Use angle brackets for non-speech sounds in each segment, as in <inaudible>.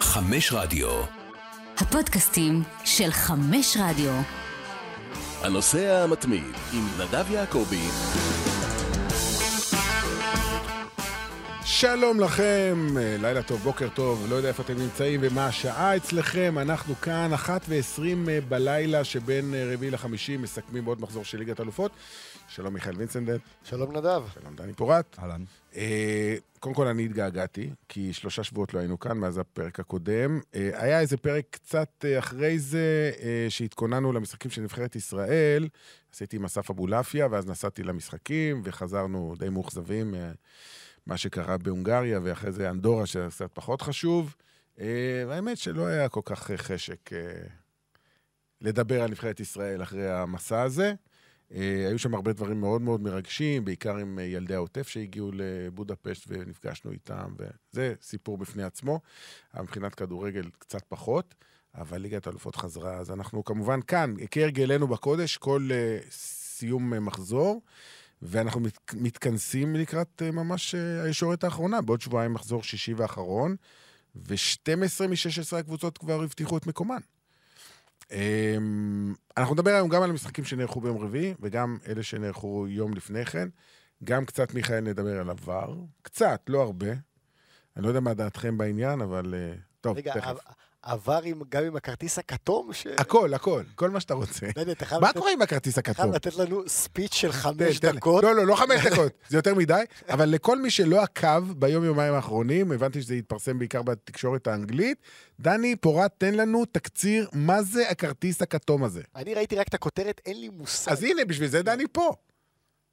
חמש רדיו. הפודקאסטים של חמש רדיו. הנוסע המתמיד עם נדב יעקבי. שלום לכם, לילה טוב, בוקר טוב, לא יודע איפה אתם נמצאים ומה השעה אצלכם, אנחנו כאן, אחת ועשרים בלילה שבין רביעי לחמישי, מסכמים בעוד מחזור של ליגת אלופות. שלום מיכאל וינסנדט. שלום נדב. שלום דני פורט. אהלן. אה, קודם כל אני התגעגעתי, כי שלושה שבועות לא היינו כאן מאז הפרק הקודם. אה, היה איזה פרק קצת אה, אחרי זה, אה, שהתכוננו למשחקים של נבחרת ישראל. עשיתי עם אסף אבולעפיה, ואז נסעתי למשחקים, וחזרנו די מאוכזבים. אה, מה שקרה בהונגריה, ואחרי זה אנדורה, שזה קצת פחות חשוב. אה, והאמת שלא היה כל כך חשק אה, לדבר על נבחרת ישראל אחרי המסע הזה. אה, היו שם הרבה דברים מאוד מאוד מרגשים, בעיקר עם ילדי העוטף שהגיעו לבודפשט ונפגשנו איתם, וזה סיפור בפני עצמו. מבחינת כדורגל קצת פחות, אבל ליגת האלופות חזרה, אז אנחנו כמובן כאן, כהרגלנו בקודש, כל סיום מחזור. ואנחנו מת, מתכנסים לקראת uh, ממש uh, הישורת האחרונה, בעוד שבועיים מחזור שישי ואחרון, ו-12 מ-16 הקבוצות כבר הבטיחו את מקומן. Um, אנחנו נדבר היום גם על המשחקים שנערכו ביום רביעי, וגם אלה שנערכו יום לפני כן. גם קצת, מיכאל, נדבר על עבר. קצת, לא הרבה. אני לא יודע מה דעתכם בעניין, אבל uh, טוב, רגע, תכף. עב- עבר עם, גם עם הכרטיס הכתום? ש... הכל, הכל, כל מה שאתה רוצה. דני, אתה חייב מה לתת- קורה עם הכרטיס הכתום? חייב לתת לנו ספיץ' של חמש. דקות. לא, לא, לא חמש <laughs> דקות, זה יותר מדי. אבל לכל מי שלא עקב ביום-יומיים האחרונים, הבנתי שזה התפרסם בעיקר בתקשורת האנגלית, דני פורט, תן לנו תקציר, מה זה הכרטיס הכתום הזה? אני ראיתי רק את הכותרת, אין לי מושג. אז הנה, בשביל זה דני פה.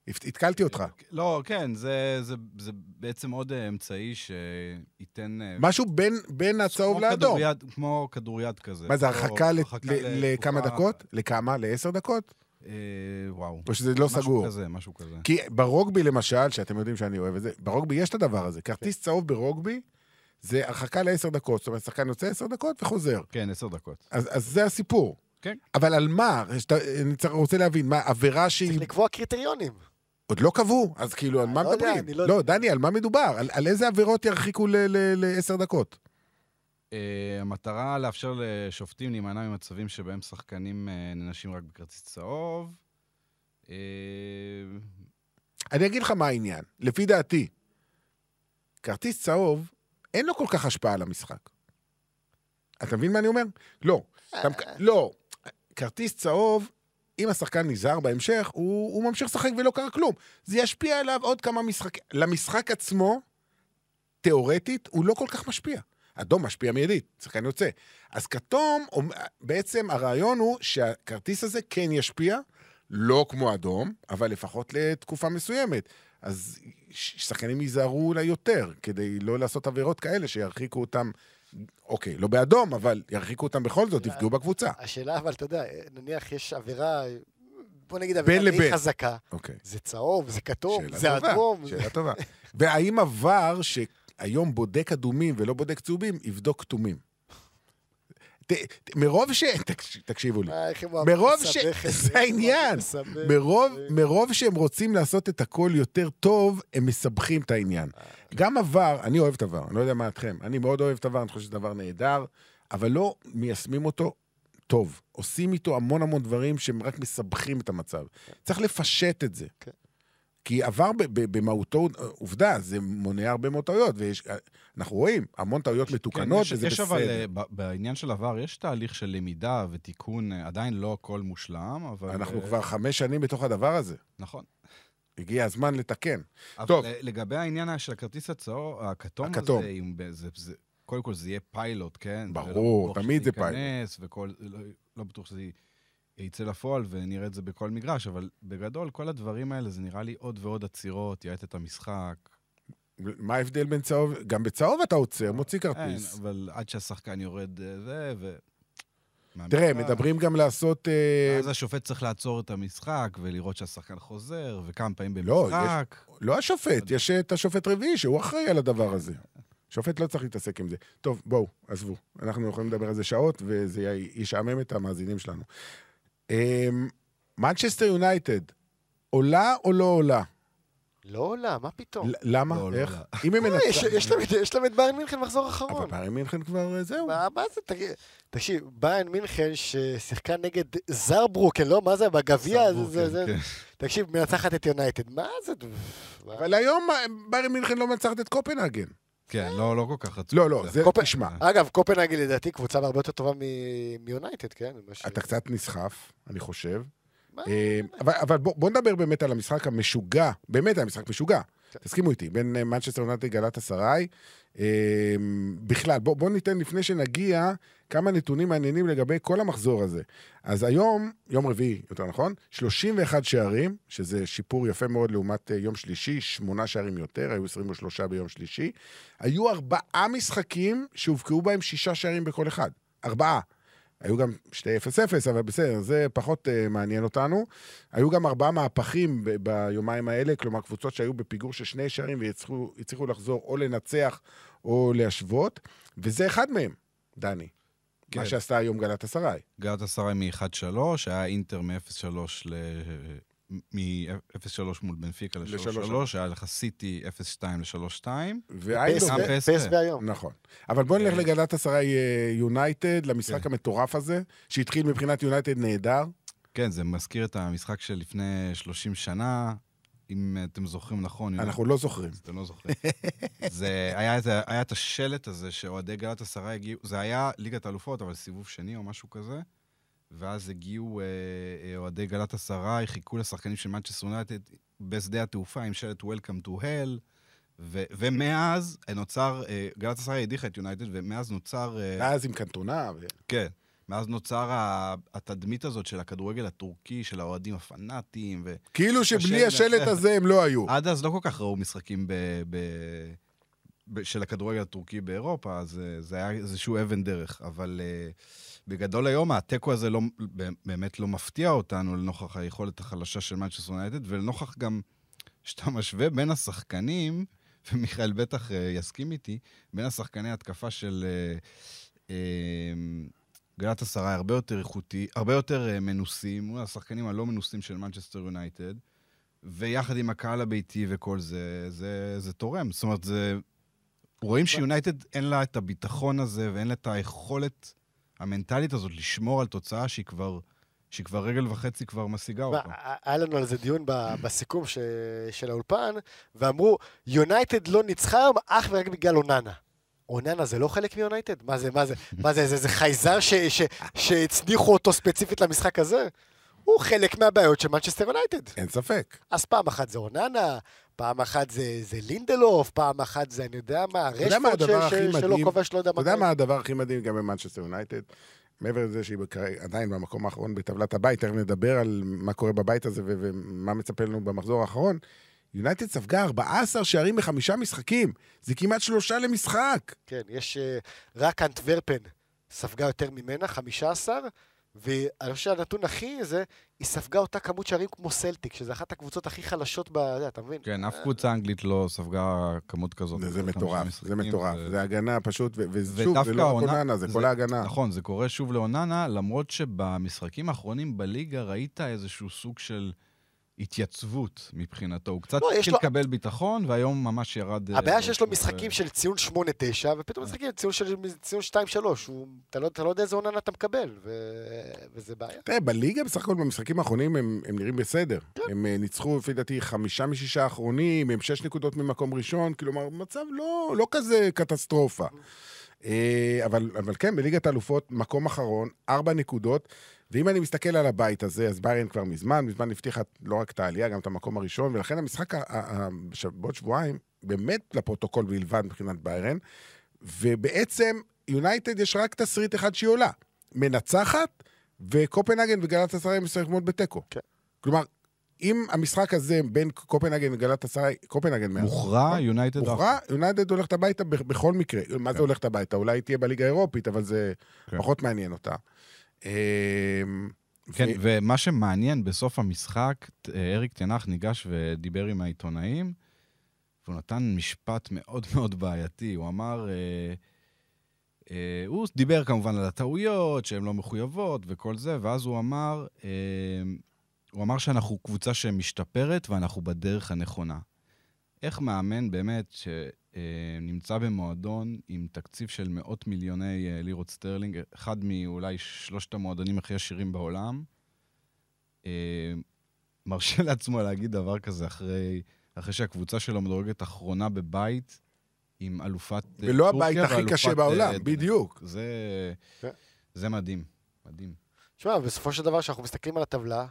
הת- התקלתי אותך. לא, כן, זה, זה, זה בעצם עוד אה, אמצעי שייתן... אה, משהו בין- בין הצהוב כמו לאדום. כדוריד- כמו כדוריד כזה. מה זה, הרחקה ל- הרחקה ל- לכמה דקות? לכמה? לעשר דקות? אה, וואו. או שזה לא משהו סגור? כזה, משהו כזה. כי ברוגבי למשל, שאתם יודעים שאני אוהב את זה, ברוגבי יש את הדבר הזה. כרטיס צהוב ברוגבי זה הרחקה לעשר דקות. זאת אומרת, שחקן יוצא עשר דקות וחוזר. כן, עשר דקות. אז, אז זה הסיפור. כן. אבל על מה? אני צריך, רוצה להבין, מה, עבירה שהיא... צריך לקבוע קריטריונים. עוד לא קבעו, אז כאילו, על מה לא מדברים? לא לא. דני, על מה מדובר? על, על איזה עבירות ירחיקו לעשר דקות? אה, המטרה לאפשר לשופטים להימנע ממצבים שבהם שחקנים אה, נענשים רק בכרטיס צהוב. אה, אני אגיד לך מה העניין. לפי דעתי, כרטיס צהוב, אין לו כל כך השפעה על המשחק. אתה מבין מה אני אומר? לא. לא. כרטיס צהוב, אם השחקן נזהר בהמשך, הוא, הוא ממשיך לשחק ולא קרה כלום. זה ישפיע עליו עוד כמה משחקים. למשחק עצמו, תיאורטית, הוא לא כל כך משפיע. אדום משפיע מיידית, שחקן יוצא. אז כתום, בעצם הרעיון הוא שהכרטיס הזה כן ישפיע, לא כמו אדום, אבל לפחות לתקופה מסוימת. אז שחקנים ייזהרו אולי יותר, כדי לא לעשות עבירות כאלה שירחיקו אותם, אוקיי, לא באדום, אבל ירחיקו אותם בכל זאת, יפגעו בקבוצה. השאלה, אבל אתה יודע, נניח יש עבירה, בוא נגיד עבירה די. חזקה. אוקיי. זה צהוב, זה כתום, זה טובה, אדום. שאלה טובה. והאם עבר שהיום בודק אדומים ולא בודק צהובים, יבדוק כתומים? מרוב ש... <laughs> תקש- תקשיבו לי. מרוב ש... זה העניין. מרוב שהם רוצים לעשות את הכל יותר טוב, הם מסבכים את העניין. גם עבר, אני אוהב את עבר, אני לא יודע מה אתכם, אני מאוד אוהב את עבר, אני חושב שזה דבר נהדר, אבל לא מיישמים אותו טוב. עושים איתו המון המון דברים שהם רק מסבכים את המצב. צריך לפשט את זה. כן. כי עבר במהותו, עובדה, זה מונע הרבה מאוד טעויות, ואנחנו רואים המון טעויות מתוקנות, כן, יש, וזה יש בסדר. אבל, אה, ב- בעניין של עבר, יש תהליך של למידה ותיקון, אה, עדיין לא הכל מושלם, אבל... אנחנו אה, כבר חמש שנים בתוך הדבר הזה. נכון. הגיע הזמן לתקן. אבל טוב. אה, לגבי העניין של הכרטיס הצהוב, הכתום, הכתום. הזה, אם זה, זה, קודם כל זה יהיה פיילוט, כן? ברור, ולא בטוח תמיד זה פיילוט. וכל, לא, לא בטוח שזה יצא לפועל ונראה את זה בכל מגרש, אבל בגדול, כל הדברים האלה, זה נראה לי עוד ועוד עצירות, יעט את המשחק. מה ההבדל בין צהוב? גם בצהוב אתה עוצר, מוציא אין, כרטיס. אבל עד שהשחקן יורד אה, זה, ו... תראה, מהמשחק. מדברים גם לעשות... אה, ואז השופט צריך לעצור את המשחק ולראות שהשחקן חוזר, וכמה פעמים לא, במשחק. לא השופט, יש את השופט רביעי שהוא אחראי על הדבר הזה. שופט לא צריך להתעסק עם זה. טוב, בואו, עזבו. אנחנו יכולים לדבר על זה שעות, וזה ישעמם את המאזינים שלנו. אמ, מנצ'סטר יונייטד, עולה או לא עולה? לא עולה, מה פתאום? למה? לא, לא, איך? לא. אם הם אה, יש- להם את- יש להם את ביירן מינכן מחזור אבל אחרון. ביירן מינכן כבר אה, זהו. מה מה זה, תגיד, תקשיב, ביירן מינכן ששיחקה נגד זארבריקן, לא? מה זה, בגביע? זה- זה- זה- כן. תקשיב, מנצחת את יונייטד, מה זה? אבל היום ביירן מינכן לא מנצחת את קופנהגן. כן, לא, לא כל כך רצו. לא, לא, זה, קופ- תשמע, אגב, קופנהגן לדעתי קבוצה הרבה יותר טובה מ- מיונייטד, כן? אתה קצת נסחף, אני חושב. אה, אבל, אבל בוא, בוא נדבר באמת על המשחק המשוגע, באמת היה משחק משוגע. תסכימו איתי, בין מנצ'סטר יונטד גלת אסריי. אה, בכלל, בוא, בוא ניתן לפני שנגיע כמה נתונים מעניינים לגבי כל המחזור הזה. אז היום, יום רביעי, יותר נכון, 31 שערים, שזה שיפור יפה מאוד לעומת אה, יום שלישי, שמונה שערים יותר, היו 23 ביום שלישי. היו ארבעה משחקים שהובקעו בהם שישה שערים בכל אחד. ארבעה. היו גם שתי 0-0, אבל בסדר, זה פחות uh, מעניין אותנו. היו גם ארבעה מהפכים ב- ביומיים האלה, כלומר קבוצות שהיו בפיגור של שני שערים והצליחו הצליחו לחזור או לנצח או להשוות, וזה אחד מהם, דני. כן. מה שעשתה היום גלת אסריי. גלת עשרה מ-1-3, היה אינטר מ-0-3 ל... מ-0-3 מול בנפיקה ל-3-3. ל-3-3, היה לך סיטי 0-2 ל-3-2. ואיינדור... גם פס- PSV. פסו היום. נכון. אבל בואו נלך אה, לגלת אסריי אה, יונייטד, למשחק כן. המטורף הזה, שהתחיל מבחינת יונייטד נהדר. כן, זה מזכיר את המשחק של לפני 30 שנה, אם אתם זוכרים נכון. אנחנו לא זוכרים. אתם לא זוכרים. <laughs> זה היה, את השלט הזה שאוהדי גלת עשרה הגיעו, זה היה ליגת האלופות, אבל סיבוב שני או משהו כזה, ואז הגיעו אה, אה, אוהדי גלת עשרה, חיכו לשחקנים של מנצ'סטר יונייטד בשדה התעופה עם שלט Welcome to Hell, ו- ומאז נוצר, אה, גלת עשרה הדיחה את יונייטד, ומאז נוצר... ואז עם קנטונה, ו... כן. מאז נוצר התדמית הזאת של הכדורגל הטורקי, של האוהדים הפנאטיים, ו... כאילו שבלי השלט. הזה הם לא היו. עד אז לא כל כך ראו משחקים ב... ב... ב... של הכדורגל הטורקי באירופה, אז זה היה איזשהו אבן דרך. אבל uh, בגדול היום התיקו הזה לא, באמת לא מפתיע אותנו לנוכח היכולת החלשה של מנצ'סטר יונייטד, ולנוכח גם שאתה משווה בין השחקנים, <laughs> ומיכאל בטח uh, יסכים איתי, בין השחקני התקפה של uh, uh, גלאטסראיי הרבה יותר איכותי, הרבה יותר מנוסים, מול השחקנים הלא מנוסים של מנצ'סטר יונייטד. ויחד עם הקהל הביתי וכל זה, זה, זה תורם. זאת אומרת, זה... רואים שיונייטד אין לה את הביטחון הזה ואין לה את היכולת המנטלית הזאת לשמור על תוצאה שהיא כבר, שהיא כבר רגל וחצי כבר משיגה אותה. היה לנו על זה דיון בסיכום ש- של האולפן, ואמרו, יונייטד לא ניצחה היום אך ורק בגלל אוננה. אוננה זה לא חלק מיונייטד? מה זה, מה זה, מה זה, זה, זה חייזר ש- ש- שהצניחו אותו ספציפית למשחק הזה? הוא חלק מהבעיות של מנצ'סטר יונייטד. אין ספק. אז פעם אחת זה אוננה, פעם אחת זה, זה לינדלוף, פעם אחת זה, אני יודע מה, יודע רשפורד שלא? כובש לא יודע אתה מה. יודע קרה. מה הדבר הכי מדהים גם במנצ'סטר יונייטד? מעבר לזה שהיא עדיין במקום האחרון בטבלת הבית, תכף נדבר על מה קורה בבית הזה ו- ומה מצפה לנו במחזור האחרון. יונייטד ספגה 14 שערים בחמישה משחקים. זה כמעט שלושה למשחק. כן, יש אה, רק אנטוורפן ספגה יותר ממנה, 15, ואני חושב שהנתון הכי זה, היא ספגה אותה כמות שערים כמו סלטיק, שזו אחת הקבוצות הכי חלשות ב... אתה מבין? כן, אף קבוצה אנגלית לא ספגה כמות כזאת. זה, מטורף, זה מטורף. זה- הגנה פשוט, ושוב, זה לא רק אוננה, זה זה- כל ההגנה. נכון, זה קורה שוב לאוננה, למרות שבמשחקים האחרונים בליגה ראית איזשהו סוג של התייצבות מבחינתו. הוא קצת לא, יש התחיל לו- לקבל ביטחון, והיום ממש ירד... אה, הבעיה שיש לו משחקים של ציון 8-9, ופתאום משחקים ציון של ציון 2-3, הוא- אתה לא אתה לא יודע איזה עוננה אתה מקבל, ו- וזה בעיה. תראה, בליגה בסך הכל במשחקים האחרונים הם, הם נראים בסדר. כן. הם אה, ניצחו, לפי דעתי, חמישה משישה האחרונים, הם שש נקודות ממקום ראשון, כלומר, מצב לא, לא כזה קטסטרופה. אה, אבל, אבל כן, בליגת האלופות, מקום אחרון, ארבע נקודות, ואם אני מסתכל על הבית הזה, אז ביירן כבר מזמן, מזמן הבטיחה לא רק את העלייה, גם את המקום הראשון, ולכן המשחק בעוד שבועיים, באמת לפרוטוקול בלבד מבחינת ביירן, ובעצם, יונייטד יש רק תסריט אחד שהיא עולה. מנצחת, וקופנהגן וגלאטסראיי מסיימות בתיקו. כן. כלומר, אם המשחק הזה בין קופנהגן וגלאטסראיי, קופנהגן מאחור. מוכרע, יונייטד... מוכרע, יונייטד הולכת הביתה בכל מקרה. מה כן. זה הולכת הביתה? אולי היא תהיה בליגה האירופית, אבל זה כן. פחות מעניין אותה. אמ, כן, ו- ומה שמעניין, בסוף המשחק, אריק תנח ניגש ודיבר עם העיתונאים, והוא נתן משפט מאוד <laughs> מאוד בעייתי. הוא אמר, אה, אה, הוא דיבר כמובן על הטעויות, שהן לא מחויבות וכל זה, ואז הוא אמר, אה, הוא אמר שאנחנו קבוצה שמשתפרת ואנחנו בדרך הנכונה. איך מאמן באמת שנמצא במועדון עם תקציב של מאות מיליוני אה, לירות סטרלינג, אחד מאולי שלושת המועדונים הכי עשירים בעולם, אה, מרשה <laughs> לעצמו להגיד דבר כזה אחרי, אחרי שהקבוצה שלו מדורגת אחרונה בבית עם אלופת אה, ולא טורקיה הבית הכי קשה אה, בעולם, עדן. בדיוק. זה, כן. זה מדהים, מדהים. תשמע, בסופו של דבר, כשאנחנו מסתכלים על הטבלה,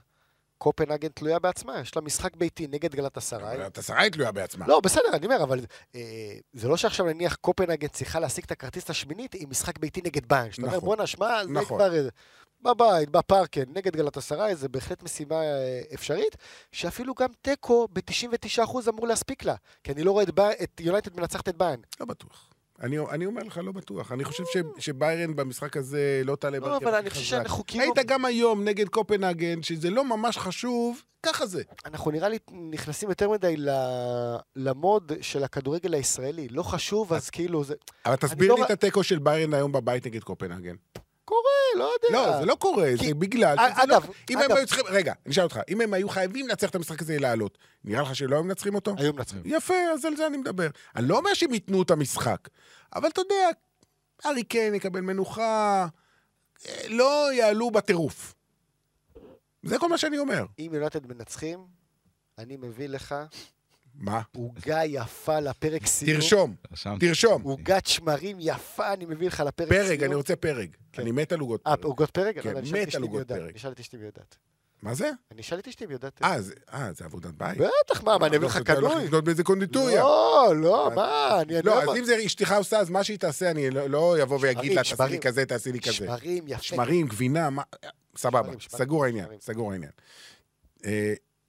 קופנהגן תלויה בעצמה, יש לה משחק ביתי נגד גלאטסראיי. אבל גלאטסראיי תלויה בעצמה. לא, בסדר, אני אומר, אבל אה, זה לא שעכשיו נניח קופנהגן צריכה להשיג את הכרטיס השמינית עם משחק ביתי נגד ביין. שאתה אומר, נכון. בואנה, שמע, זה נכון. כבר... אה, בבית, בפארקן, נגד גלת אסריי, זה בהחלט משימה אה, אפשרית, שאפילו גם תיקו ב-99% אמור להספיק לה. כי אני לא רואה את את יונייטד מנצחת את ביין. לא בטוח. אני, אני אומר לך, לא בטוח. אני חושב ש, שביירן במשחק הזה לא תעלה לא, בהרכב אבל הכי אני חושב חזק. שאנחנו כאילו... היית גם היום נגד קופנהגן, שזה לא ממש חשוב, ככה זה. אנחנו נראה לי נכנסים יותר מדי ל- למוד של הכדורגל הישראלי. לא חשוב, אז כאילו זה... אבל תסביר לא לי ר- את התיקו של ביירן היום בבית נגד קופנהגן. לא יודע. לא, זה לא קורה, כי- זה בגלל... א- שזה לא- אגב, אם הם אגב- היו צריכים... רגע, אני אשאל אותך, אם הם היו חייבים לנצח את המשחק הזה לעלות, נראה לך שלא היו מנצחים אותו? היו מנצחים. יפה, אז על זה אני מדבר. אני לא אומר שהם ייתנו את המשחק, אבל אתה יודע, ארי קיין יקבל מנוחה, אה, לא יעלו בטירוף. זה כל מה שאני אומר. אם יונתן מנצחים, אני מביא לך מה? עוגה יפה לפרק סיום. תרשום. תרשום. עוגת שמרים יפה, אני מביא לך לפרק סיום. פרק, אני רוצה פרק. כן. אני מת על עוגות אה, פרק. עוגות פרק? כן, לא, אני מת אשתי על עוגות. פרק. אני שאלתי אשתי אם יודעת. מה זה? אני שאלתי אשתי אם יודעת. אה, זה- אה, זה עבודת בית? בטח, מה, מה, אני אביא לך אתה הולך קנוי? לקנות באיזה קונדיטוריה. לא, לא, מה, אני... אני לא, לא אז יודע. אם זה אשתך עושה, אז מה שהיא תעשה, אני לא- לא אבוא ויגיד לה, תעשי לי. כזה, תעשי לי כזה. שמרים, יפה. שמרים, גבינה, מה... סבבה, סגור העניין. סגור העניין.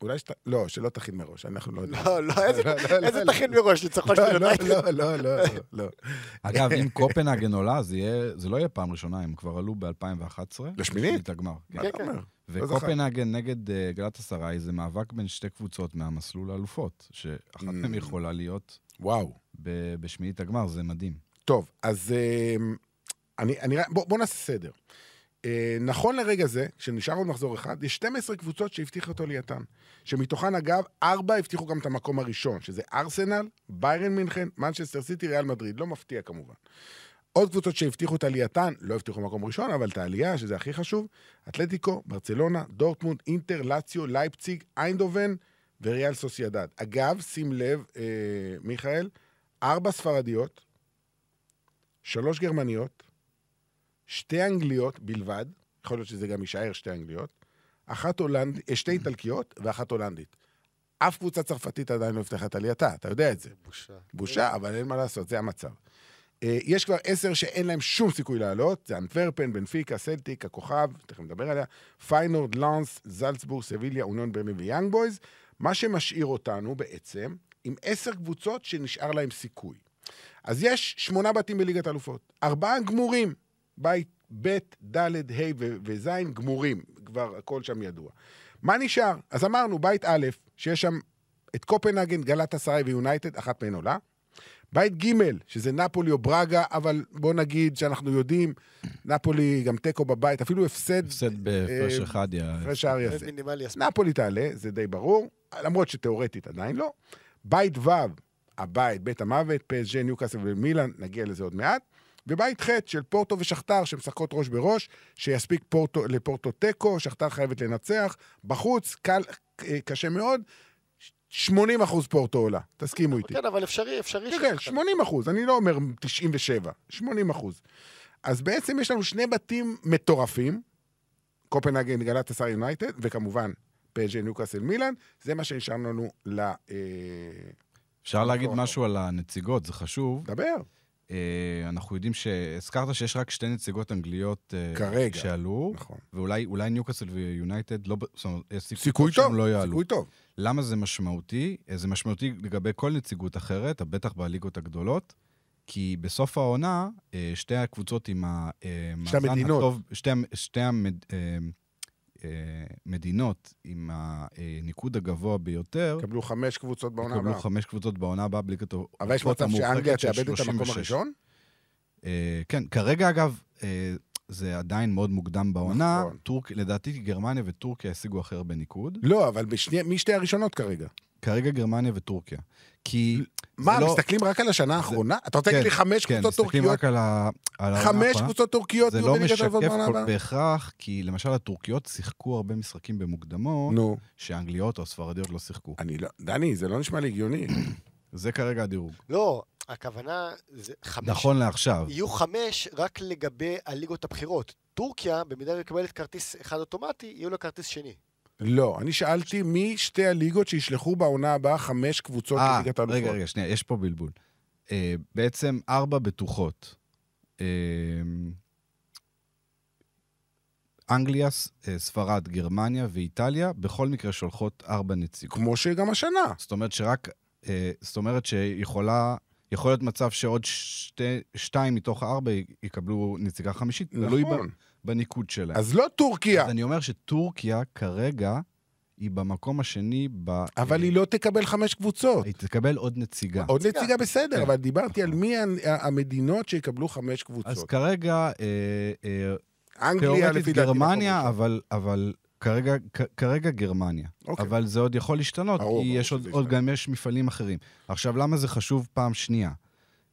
אה, אולי שאתה... לא, שלא תכין מראש, אנחנו לא יודעים. לא, לא, <laughs> איזה- לא, לא, איזה לא, תכין מראש, ניצחון של לא, לא, יונייטד. לא, לא, לא, לא, לא. אגב, <laughs> אם קופנהגן עולה, זה, לא יהיה פעם ראשונה, הם כבר עלו ב-2011. לשמינית? הגמר. מה כן, אתה כן. אומר? לא זכרתי. וקופנהגן נגד uh, גלת אסריי זה מאבק בין שתי קבוצות מהמסלול האלופות, שאחת מהן Mm. יכולה להיות וואו. ב- בשמינית הגמר, זה מדהים. טוב, אז אה, אני, אני, רק- בוא, בוא נעשה סדר. אה, נכון לרגע זה, כשנשאר עוד מחזור אחד, יש 12 קבוצות שהבטיחו את עלייתן. שמתוכן, אגב, ארבע הבטיחו גם את המקום הראשון, שזה ארסנל, ביירן מינכן, מנצ'סטר סיטי, ריאל מדריד. לא מפתיע כמובן. עוד קבוצות שהבטיחו את עלייתן, לא הבטיחו מקום ראשון, אבל את העלייה, שזה הכי חשוב, אתלטיקו, ברצלונה, דורטמונד, אינטר, לאציו, לייפציג, איינדובן וריאל סוסיידד. אגב, שים לב, אה, מיכאל, ארבע ספרדיות, שלוש גרמניות, שתי אנגליות בלבד, יכול להיות שזה גם יישאר שתי אנגליות, אחת הולנד, אה, שתי איטלקיות ואחת הולנדית. אף קבוצה צרפתית עדיין לא הבטיחה את עלייתה, אתה יודע את זה. בושה. בושה, אבל אין מה לעשות, זה המצב. אה, יש כבר עשר שאין להם שום סיכוי לעלות, זה אנטוורפן, בנפיקה, סלטיק, הכוכב, תכף נדבר עליה, פיינורד, לאנס, זלצבורג, סביליה, אוניון ברלין ויאנג בויז, מה שמשאיר אותנו בעצם עם עשר קבוצות שנשאר להם סיכוי. אז יש שמונה בתים בליגת אלופות, ארבעה גמורים, בית ב', ד', ה' וז' גמורים, כבר הכל שם ידוע. מה נשאר? אז אמרנו, בית א', שיש שם את קופנהגן, גלת אסריי ויונייטד, אחת מהן עולה. בית ג', שזה נפולי או ברגה, אבל בוא נגיד שאנחנו יודעים, נפולי גם תיקו בבית, אפילו הפסד, הפסד בהפרש אה, אחד, יא... הפרש שער הספיק. נפולי תעלה, זה די ברור, למרות שתאורטית עדיין לא. בית ו', הבית, בית המוות, פסג'ה, ניוקאסל ומילאן, נגיע לזה עוד מעט. ובית ח' של פורטו ושכתר, שמשחקות ראש בראש, שיספיק פורטו, לפורטו תיקו, שכתר חייבת לנצח. בחוץ, קל, אה, קשה מאוד, 80 אחוז פורטו עולה, תסכימו איתי. כן, אבל אפשרי, אפשרי. כן, שככה. כן, 80 אחוז, אני לא אומר 97, 80 אחוז. אז בעצם יש לנו שני בתים מטורפים, קופנהגן, גלת אסר יונייטד, וכמובן פז'ה, ניוקאסל, מילאן, זה מה שנשאר לנו ל... אה, אפשר להגיד. משהו על הנציגות, זה חשוב. דבר. אה, אנחנו יודעים שהזכרת שיש רק שתי נציגות אנגליות אה, כרגע. שעלו, נכון. ואולי אולי ניוקאסל ויונייטד, לא, זאת אומרת, סיכוי טוב, לא יעלו. סיכוי טוב. למה זה משמעותי? אה, זה משמעותי לגבי כל נציגות אחרת, בטח בליגות הגדולות, כי בסוף העונה, שתי הקבוצות עם המאזן. הטוב, שתי, שתי המד, אה, מדינות עם הניקוד הגבוה ביותר, קבלו חמש קבוצות בעונה יקבלו הבאה. חמש קבוצות בעונה הבאה בליגת ה... אבל יש מצב שאנגליה תאבד את המקום הראשון? אה, כן, כרגע אגב, אה, זה עדיין מאוד מוקדם בעונה. נכון. טורק, לדעתי גרמניה וטורקיה השיגו הכי הרבה ניקוד. לא, אבל בשני- מי שתי הראשונות כרגע? כרגע גרמניה וטורקיה. כי... מה, זה לא- מסתכלים רק על השנה האחרונה? אתה רוצה להגיד לי חמש כן, קבוצות מסתכלים טורקיות? רק על ה... על העונה חמש. קבוצות טורקיות זה לא משקף כל? בהכרח, כי למשל הטורקיות שיחקו הרבה משחקים במוקדמות, נו, שאנגליות או ספרדיות לא שיחקו. אני לא... דני, זה לא נשמע לי הגיוני. <clears throat> זה כרגע הדירוג. לא, הכוונה זה חמש. נכון לעכשיו. יהיו חמש רק לגבי הליגות הבכירות. טורקיה, במידה ומקבלת כרטיס אחד אוטומטי, יהיו לה כרטיס שני. לא, אני שאלתי מי שתי הליגות שישלחו בעונה הבאה חמש קבוצות אה, לליגת האלופות. רגע, רגע, שנייה, יש פה בלבול. אה, בעצם ארבע בטוחות. אה, אנגליה, אה, ספרד, גרמניה ואיטליה, בכל מקרה שולחות ארבע נציגות. כמו שגם השנה. זאת אומרת שרק, אה, זאת אומרת שיכולה, יכול להיות מצב שעוד שתי, שתיים מתוך הארבע יקבלו נציגה חמישית, נכון. בניקוד שלהם. אז לא טורקיה, אז אני אומר שטורקיה כרגע היא במקום השני ב... אבל היא לא תקבל חמש קבוצות. היא תקבל עוד נציגה. עוד נציגה בסדר, כן. אבל דיברתי על מי המדינות שיקבלו חמש אז קבוצות. כרגע, אה, אה, אנגליה, לפי דעתי, גרמניה, מקום אבל, אבל כרגע, כרגע גרמניה. אוקיי. אבל זה עוד יכול להשתנות, ברור, כי יש עוד, עוד. גם יש מפעלים אחרים. עכשיו, למה זה חשוב פעם שנייה?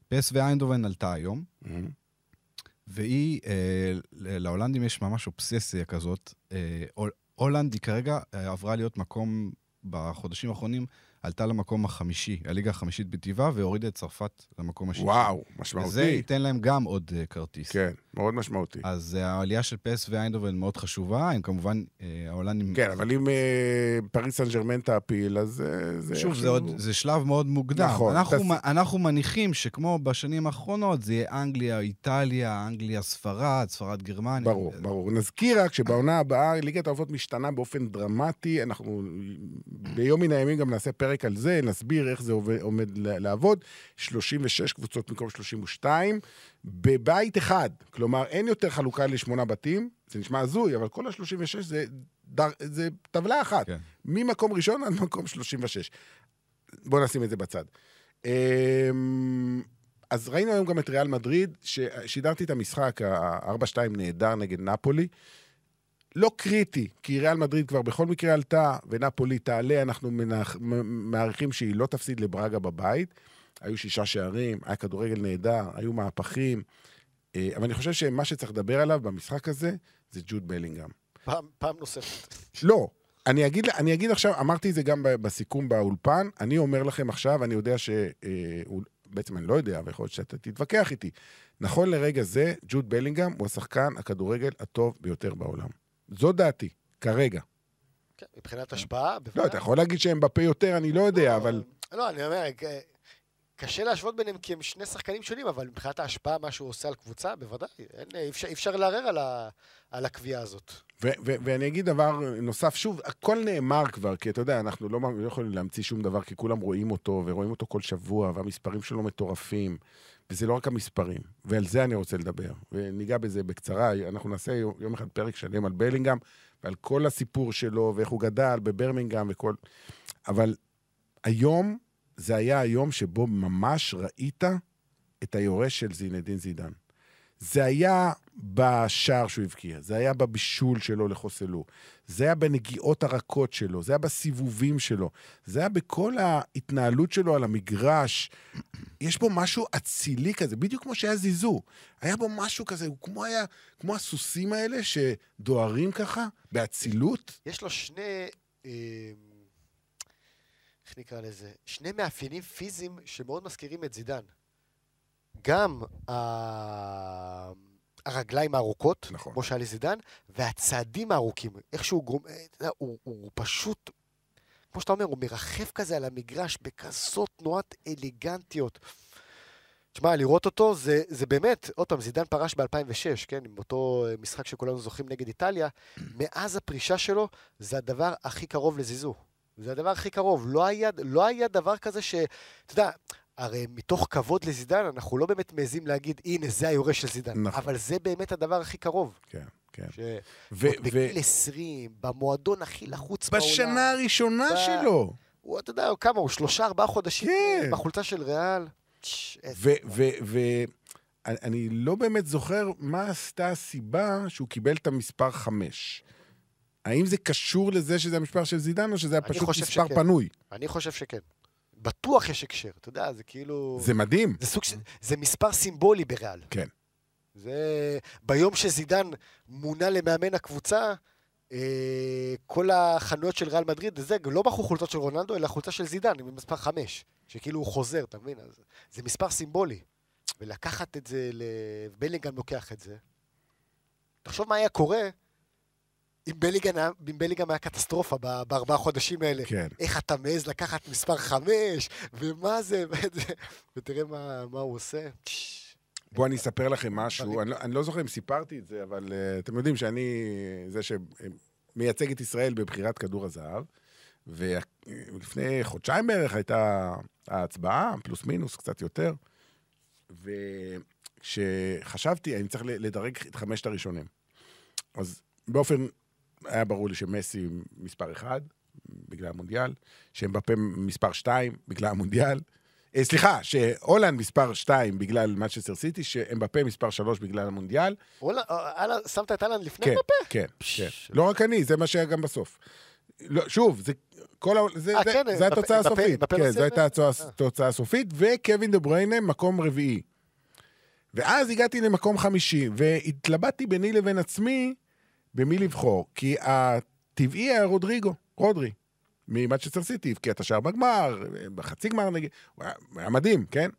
פס ואיינדובן עלתה היום, ראשון. והיא, אה, להולנדים יש ממש אובססיה כזאת. אה, הול- הולנד היא כרגע אה, עברה להיות מקום, בחודשים האחרונים, עלתה למקום החמישי, הליגה החמישית בטבעה, והורידה את צרפת למקום השישי. וואו, וזה משמעותי. ייתן להם גם עוד אה, כרטיס. כן, מאוד משמעותי. אז אה, העלייה של פס ואיינדובן מאוד חשובה, הם כמובן, אה, ההולנדים... כן, אבל אם אה, פריס סן ג'רמן תעפיל, אז אה, זה... שוב, זה, עוד, זה שלב מאוד מוקדם. נכון, אנחנו, תס- אנחנו מניחים שכמו בשנים האחרונות, זה יהיה אנגליה, איטליה, אנגליה, ספרד, ספרד, גרמניה. ברור, ברור. נזכיר רק שבעונה הבאה ליגת האלופות משתנה באופן דרמטי. אנחנו ביום מן הימים גם נעשה פרק על זה, נסביר איך זה עובד, עומד לעבוד. 36 קבוצות במקום 32, בבית אחד. כלומר, אין יותר חלוקה לשמונה בתים, זה נשמע הזוי, אבל כל ה-36 זה, דר, זה טבלה אחת. כן. ממקום ראשון עד מקום 36. בואו נשים את זה בצד. אמ, אז ראינו היום גם את ריאל מדריד, ששידרתי את המשחק, ה-4-2 נהדר נגד נפולי. לא קריטי, כי ריאל מדריד כבר בכל מקרה עלתה, ונפולי תעלה, אנחנו מנח... מעריכים שהיא לא תפסיד לברגה בבית. היו שישה שערים, היה כדורגל נהדר, היו מהפכים. אה, אבל אני חושב שמה שצריך לדבר עליו במשחק הזה, זה ג'וד בלינגהם. פעם, פעם נוספת. לא. אני אגיד, אני אגיד עכשיו, אמרתי את זה גם בסיכום באולפן, אני אומר לכם עכשיו, אני יודע ש... אה, בעצם אני לא יודע, ויכול להיות שאתה תתווכח איתי. נכון לרגע זה, ג'וד בלינגהם הוא השחקן הכדורגל הטוב ביותר בעולם. זו דעתי, כרגע. כן, מבחינת השפעה, לא, בוודאי. אתה יכול להגיד שהם בפה יותר, אני לא יודע, אבל... לא, אני אומר, ק- קשה להשוות ביניהם כי הם שני שחקנים שונים, אבל מבחינת ההשפעה, מה שהוא עושה על קבוצה, בוודאי. אין, אי אפשר, אי אפשר לערער על, ה, על הקביעה הזאת. ו- ו- ואני אגיד דבר נוסף, שוב, הכל נאמר כבר, כי אתה יודע, אנחנו לא, לא יכולים להמציא שום דבר, כי כולם רואים אותו, ורואים אותו כל שבוע, והמספרים שלו מטורפים. וזה לא רק המספרים, ועל זה אני רוצה לדבר. וניגע בזה בקצרה, אנחנו נעשה יום אחד פרק שלם על בלינגהם, ועל כל הסיפור שלו, ואיך הוא גדל בברמינגהם וכל... אבל היום, זה היה היום שבו ממש ראית את היורש של זינדין זידן. זה היה בשער שהוא הבקיע, זה היה בבישול שלו לחוסלו, זה היה בנגיעות הרכות שלו, זה היה בסיבובים שלו, זה היה בכל ההתנהלות שלו על המגרש. יש בו משהו אצילי כזה, בדיוק כמו שהיה זיזו. היה בו משהו כזה, הוא כמו היה, כמו הסוסים האלה שדוהרים ככה, באצילות. יש לו שני, אה, איך נקרא לזה? שני מאפיינים פיזיים שמאוד מזכירים את זידן. גם ה... הרגליים הארוכות, נכון. כמו שהיה לזידן, והצעדים הארוכים. איכשהו גרום... אה, אתה יודע, הוא, הוא פשוט, כמו שאתה אומר, הוא מרחף כזה על המגרש בכזאת תנועת אליגנטיות. תשמע, לראות אותו זה, זה באמת, עוד פעם, זידן פרש ב-2006, כן? עם אותו אה, משחק שכולנו זוכרים נגד איטליה. <clears throat> מאז הפרישה שלו, זה הדבר הכי קרוב לזיזו. זה הדבר הכי קרוב. לא היה, לא היה דבר כזה ש... אתה יודע, הרי מתוך כבוד לזידן, אנחנו לא באמת מעזים להגיד, הנה, זה היורש של זידן. נכון. אבל זה באמת הדבר הכי קרוב. כן, כן. ש... ו- ו- בגיל 20, במועדון הכי לחוץ בעולם. בשנה הראשונה ב- שלו. הוא, אתה יודע, כמה הוא? שלושה, ארבעה חודשים כן. בחולצה של ריאל? ואני לא באמת זוכר מה עשתה הסיבה שהוא קיבל את המספר חמש. האם זה קשור לזה שזה המספר של זידן, או שזה היה פשוט מספר שכן. פנוי? אני חושב שכן. בטוח יש הקשר, אתה יודע, זה כאילו... זה מדהים. זה סוג. זה מספר סימבולי בריאל. כן. זה... ביום שזידן מונה למאמן הקבוצה, אה, כל החנויות של ריאל מדריד, זה לא מכרו חולצות של רונלדו, אלא חולצה של זידן, עם מספר 5, שכאילו הוא חוזר, אתה מבין? אז זה מספר סימבולי. ולקחת את זה, בלינגהם לוקח את זה. תחשוב מה היה קורה אם בלינגהם היה, אם בלינגהם היה קטסטרופה ב- בארבעה חודשים האלה. כן. איך אתה מעז לקחת מספר 5, ומה זה, <laughs> ותראה מה, מה הוא עושה. בואו אני אספר לכם משהו, אני לא, אני לא זוכר אם סיפרתי את זה, אבל uh, אתם יודעים שאני זה שמייצג את ישראל בבחירת כדור הזהב, ולפני חודשיים בערך הייתה ההצבעה, פלוס מינוס, קצת יותר, וכשחשבתי, אני צריך לדרג את חמשת הראשונים. אז באופן, היה ברור לי שמסי מספר אחד, בגלל המונדיאל, שאמבפה מספר שתיים, בגלל המונדיאל, אה, סליחה, שהולנד מספר 2 בגלל מצ'סטר סיטי, שאמבפה מספר 3 בגלל המונדיאל. אהלן, שמת את אהלן לפני כן, אמבפה? כן, כן. לא רק אני, זה מה שהיה גם בסוף. לא, שוב, זה כל ה... זה, אה, זה, כן, זה התוצאה הסופית. כן, זו הייתה אה. התוצאה הסופית, וקווין דה בריינה, מקום רביעי. ואז הגעתי למקום חמישי, והתלבטתי ביני לבין עצמי במי לבחור, כי הטבעי היה רודריגו, רודרי, ממצ'סטר סיטי, הבקיע את השער בגמר, בחצי גמר נגיד, הוא היה, היה מדהים, כן?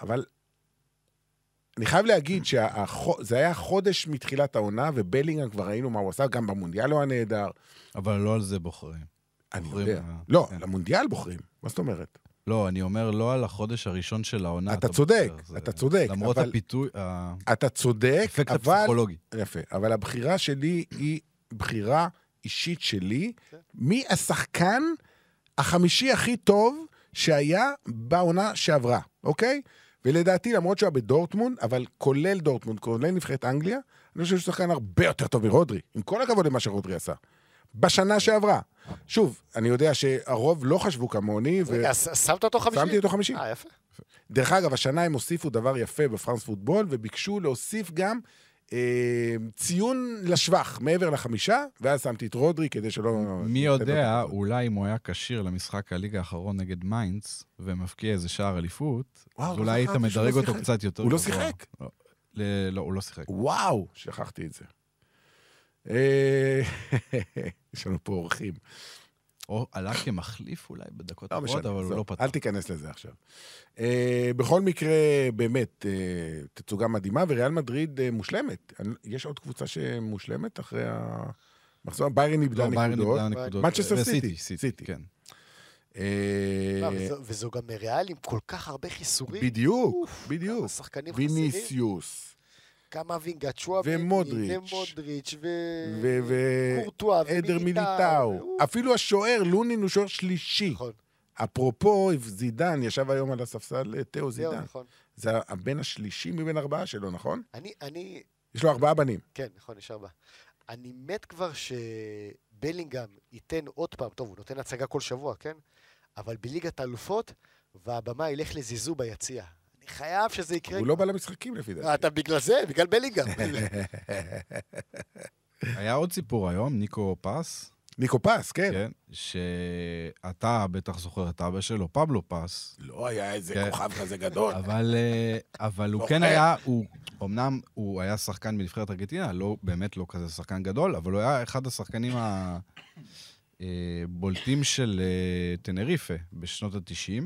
אבל אני חייב להגיד שזה היה חודש מתחילת העונה, ובלינגהם כבר ראינו מה הוא עשה, גם במונדיאל הוא היה נהדר. אבל לא על זה בוחרים. אני יודע. לא, כן. למונדיאל בוחרים, מה זאת אומרת? לא, אני אומר לא על החודש הראשון של העונה. אתה צודק, זה- אתה צודק, למרות אבל- הפיתוי, אתה צודק, האפקט אבל... הפסיכולוגי. יפה, אבל הבחירה שלי היא בחירה אישית שלי, מי השחקן החמישי הכי טוב שהיה בעונה שעברה, אוקיי? ולדעתי, למרות שהוא היה בדורטמונד, אבל כולל דורטמונד, כולל נבחרת אנגליה, אני חושב שהוא שחקן הרבה יותר טוב מרודרי, עם כל הכבוד למה שרודרי עשה. בשנה שעברה. שוב, אני יודע שהרוב לא חשבו כמוני, ו... ש- שמת אותו חמישי? שמתי אותו חמישי. אה, יפה. דרך אגב, השנה הם הוסיפו דבר יפה בפראנס פוטבול, וביקשו להוסיף גם אה, ציון לשבח מעבר לחמישה, ואז שמתי את רודרי כדי שלא... מי יודע, הכבוד. אולי אם הוא היה כשיר למשחק הליגה האחרון נגד מיינץ, ומבקיע איזה שער אליפות, וואו, אז לא אולי היית מדרג לא אותו שיחק. קצת יותר הוא לא גבוה. שיחק? לא, לא, הוא לא שיחק. וואו, שכחתי את זה. אה, <laughs> יש לנו פה אורחים. או עלה כמחליף אולי בדקות לא הבאות, משנה, אבל הוא לא פתח. אל תיכנס לזה עכשיו. אה, בכל מקרה, באמת, אה, תצוגה מדהימה, וריאל מדריד מושלמת. יש עוד קבוצה שמושלמת אחרי המחזור? ביירן איבדה לא, נקודות. City, סיטי, City. כן. לא, וזו- גם ריאל עם כל כך הרבה חיסורים. בדיוק, בדיוק. כמה שחקנים חסרים. ויניסיוס, כמה וינגה, צ'ואה ומודריץ'. ומודריץ' ו... ו- ו- קורטואה עדר ומיליטאו. מיליטאו. אפילו השוער, לונין הוא שוער שלישי. נכון, אפרופו, זידן ישב היום על הספסל, אה, תאו זידן. נכון. זה הבן השלישי מבין ארבעה שלו, נכון? אני, אני, יש לו ארבעה בנים. כן, נכון, יש ארבע. אני מת כבר שבלינגהם ייתן עוד פעם, טוב, הוא נותן הצגה כל שבוע, כן? אבל בליגת האלופות, והבמה ילך לזיזו ביציע. אני חייב שזה יקרה. הוא לא בא למשחקים לפי אה, דעתי. אתה בגלל זה, בגלל בלינגהם. <laughs> היה עוד סיפור היום, ניקו פס, ניקו פס, כן. כן, שאתה בטח זוכר את אבא שלו, פבלו פס, לא היה איזה כן. כוכב כזה גדול. אבל, אה, אבל הוא זוכר. כן היה, הוא, אמנם הוא היה שחקן בנבחרת ארגנטינה, לא, באמת לא כזה שחקן גדול, אבל הוא היה אחד השחקנים הבולטים של אה, טנריפה בשנות ה-90,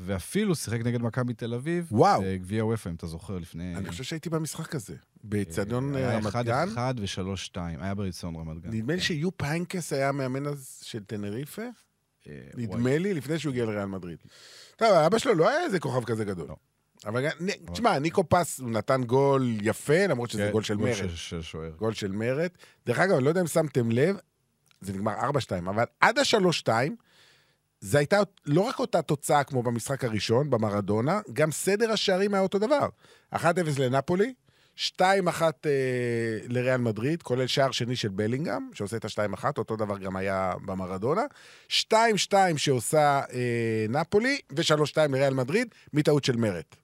ואפילו שיחק נגד מכבי תל אביב, וואו. גביע וופא, אם אתה זוכר, לפני... אני חושב שהייתי במשחק הזה. באיצטדיון היה רמת 1-1 גן. ו-3-2, היה באיצטדיון רמת גן. נדמה לי שחוף היינקס היה המאמן אז של טנריפה. אה, נדמה לי, לפני שהוא הגיע לריאל מדריד. טוב, אבא שלו לא היה איזה כוכב כזה גדול. לא. אבל תשמע, ניקו פס, נתן גול יפה, למרות שזה כן, גול של מרד. גול של מרד. דרך אגב, אני לא יודע אם שמתם לב, זה נגמר 4-2, אבל עד ה-3-2, זה הייתה לא רק אותה תוצאה כמו במשחק הראשון, במרדונה, גם סדר השערים היה אותו דבר. 1-0 לנפולי, 2-1 אה, לריאל מדריד, כולל שער שני של בלינגהם, שעושה את ה-2-1, אותו דבר גם היה במרדונה. 2-2 שעושה אה, נפולי, ו-3-2 לריאל מדריד, מטעות של מרד.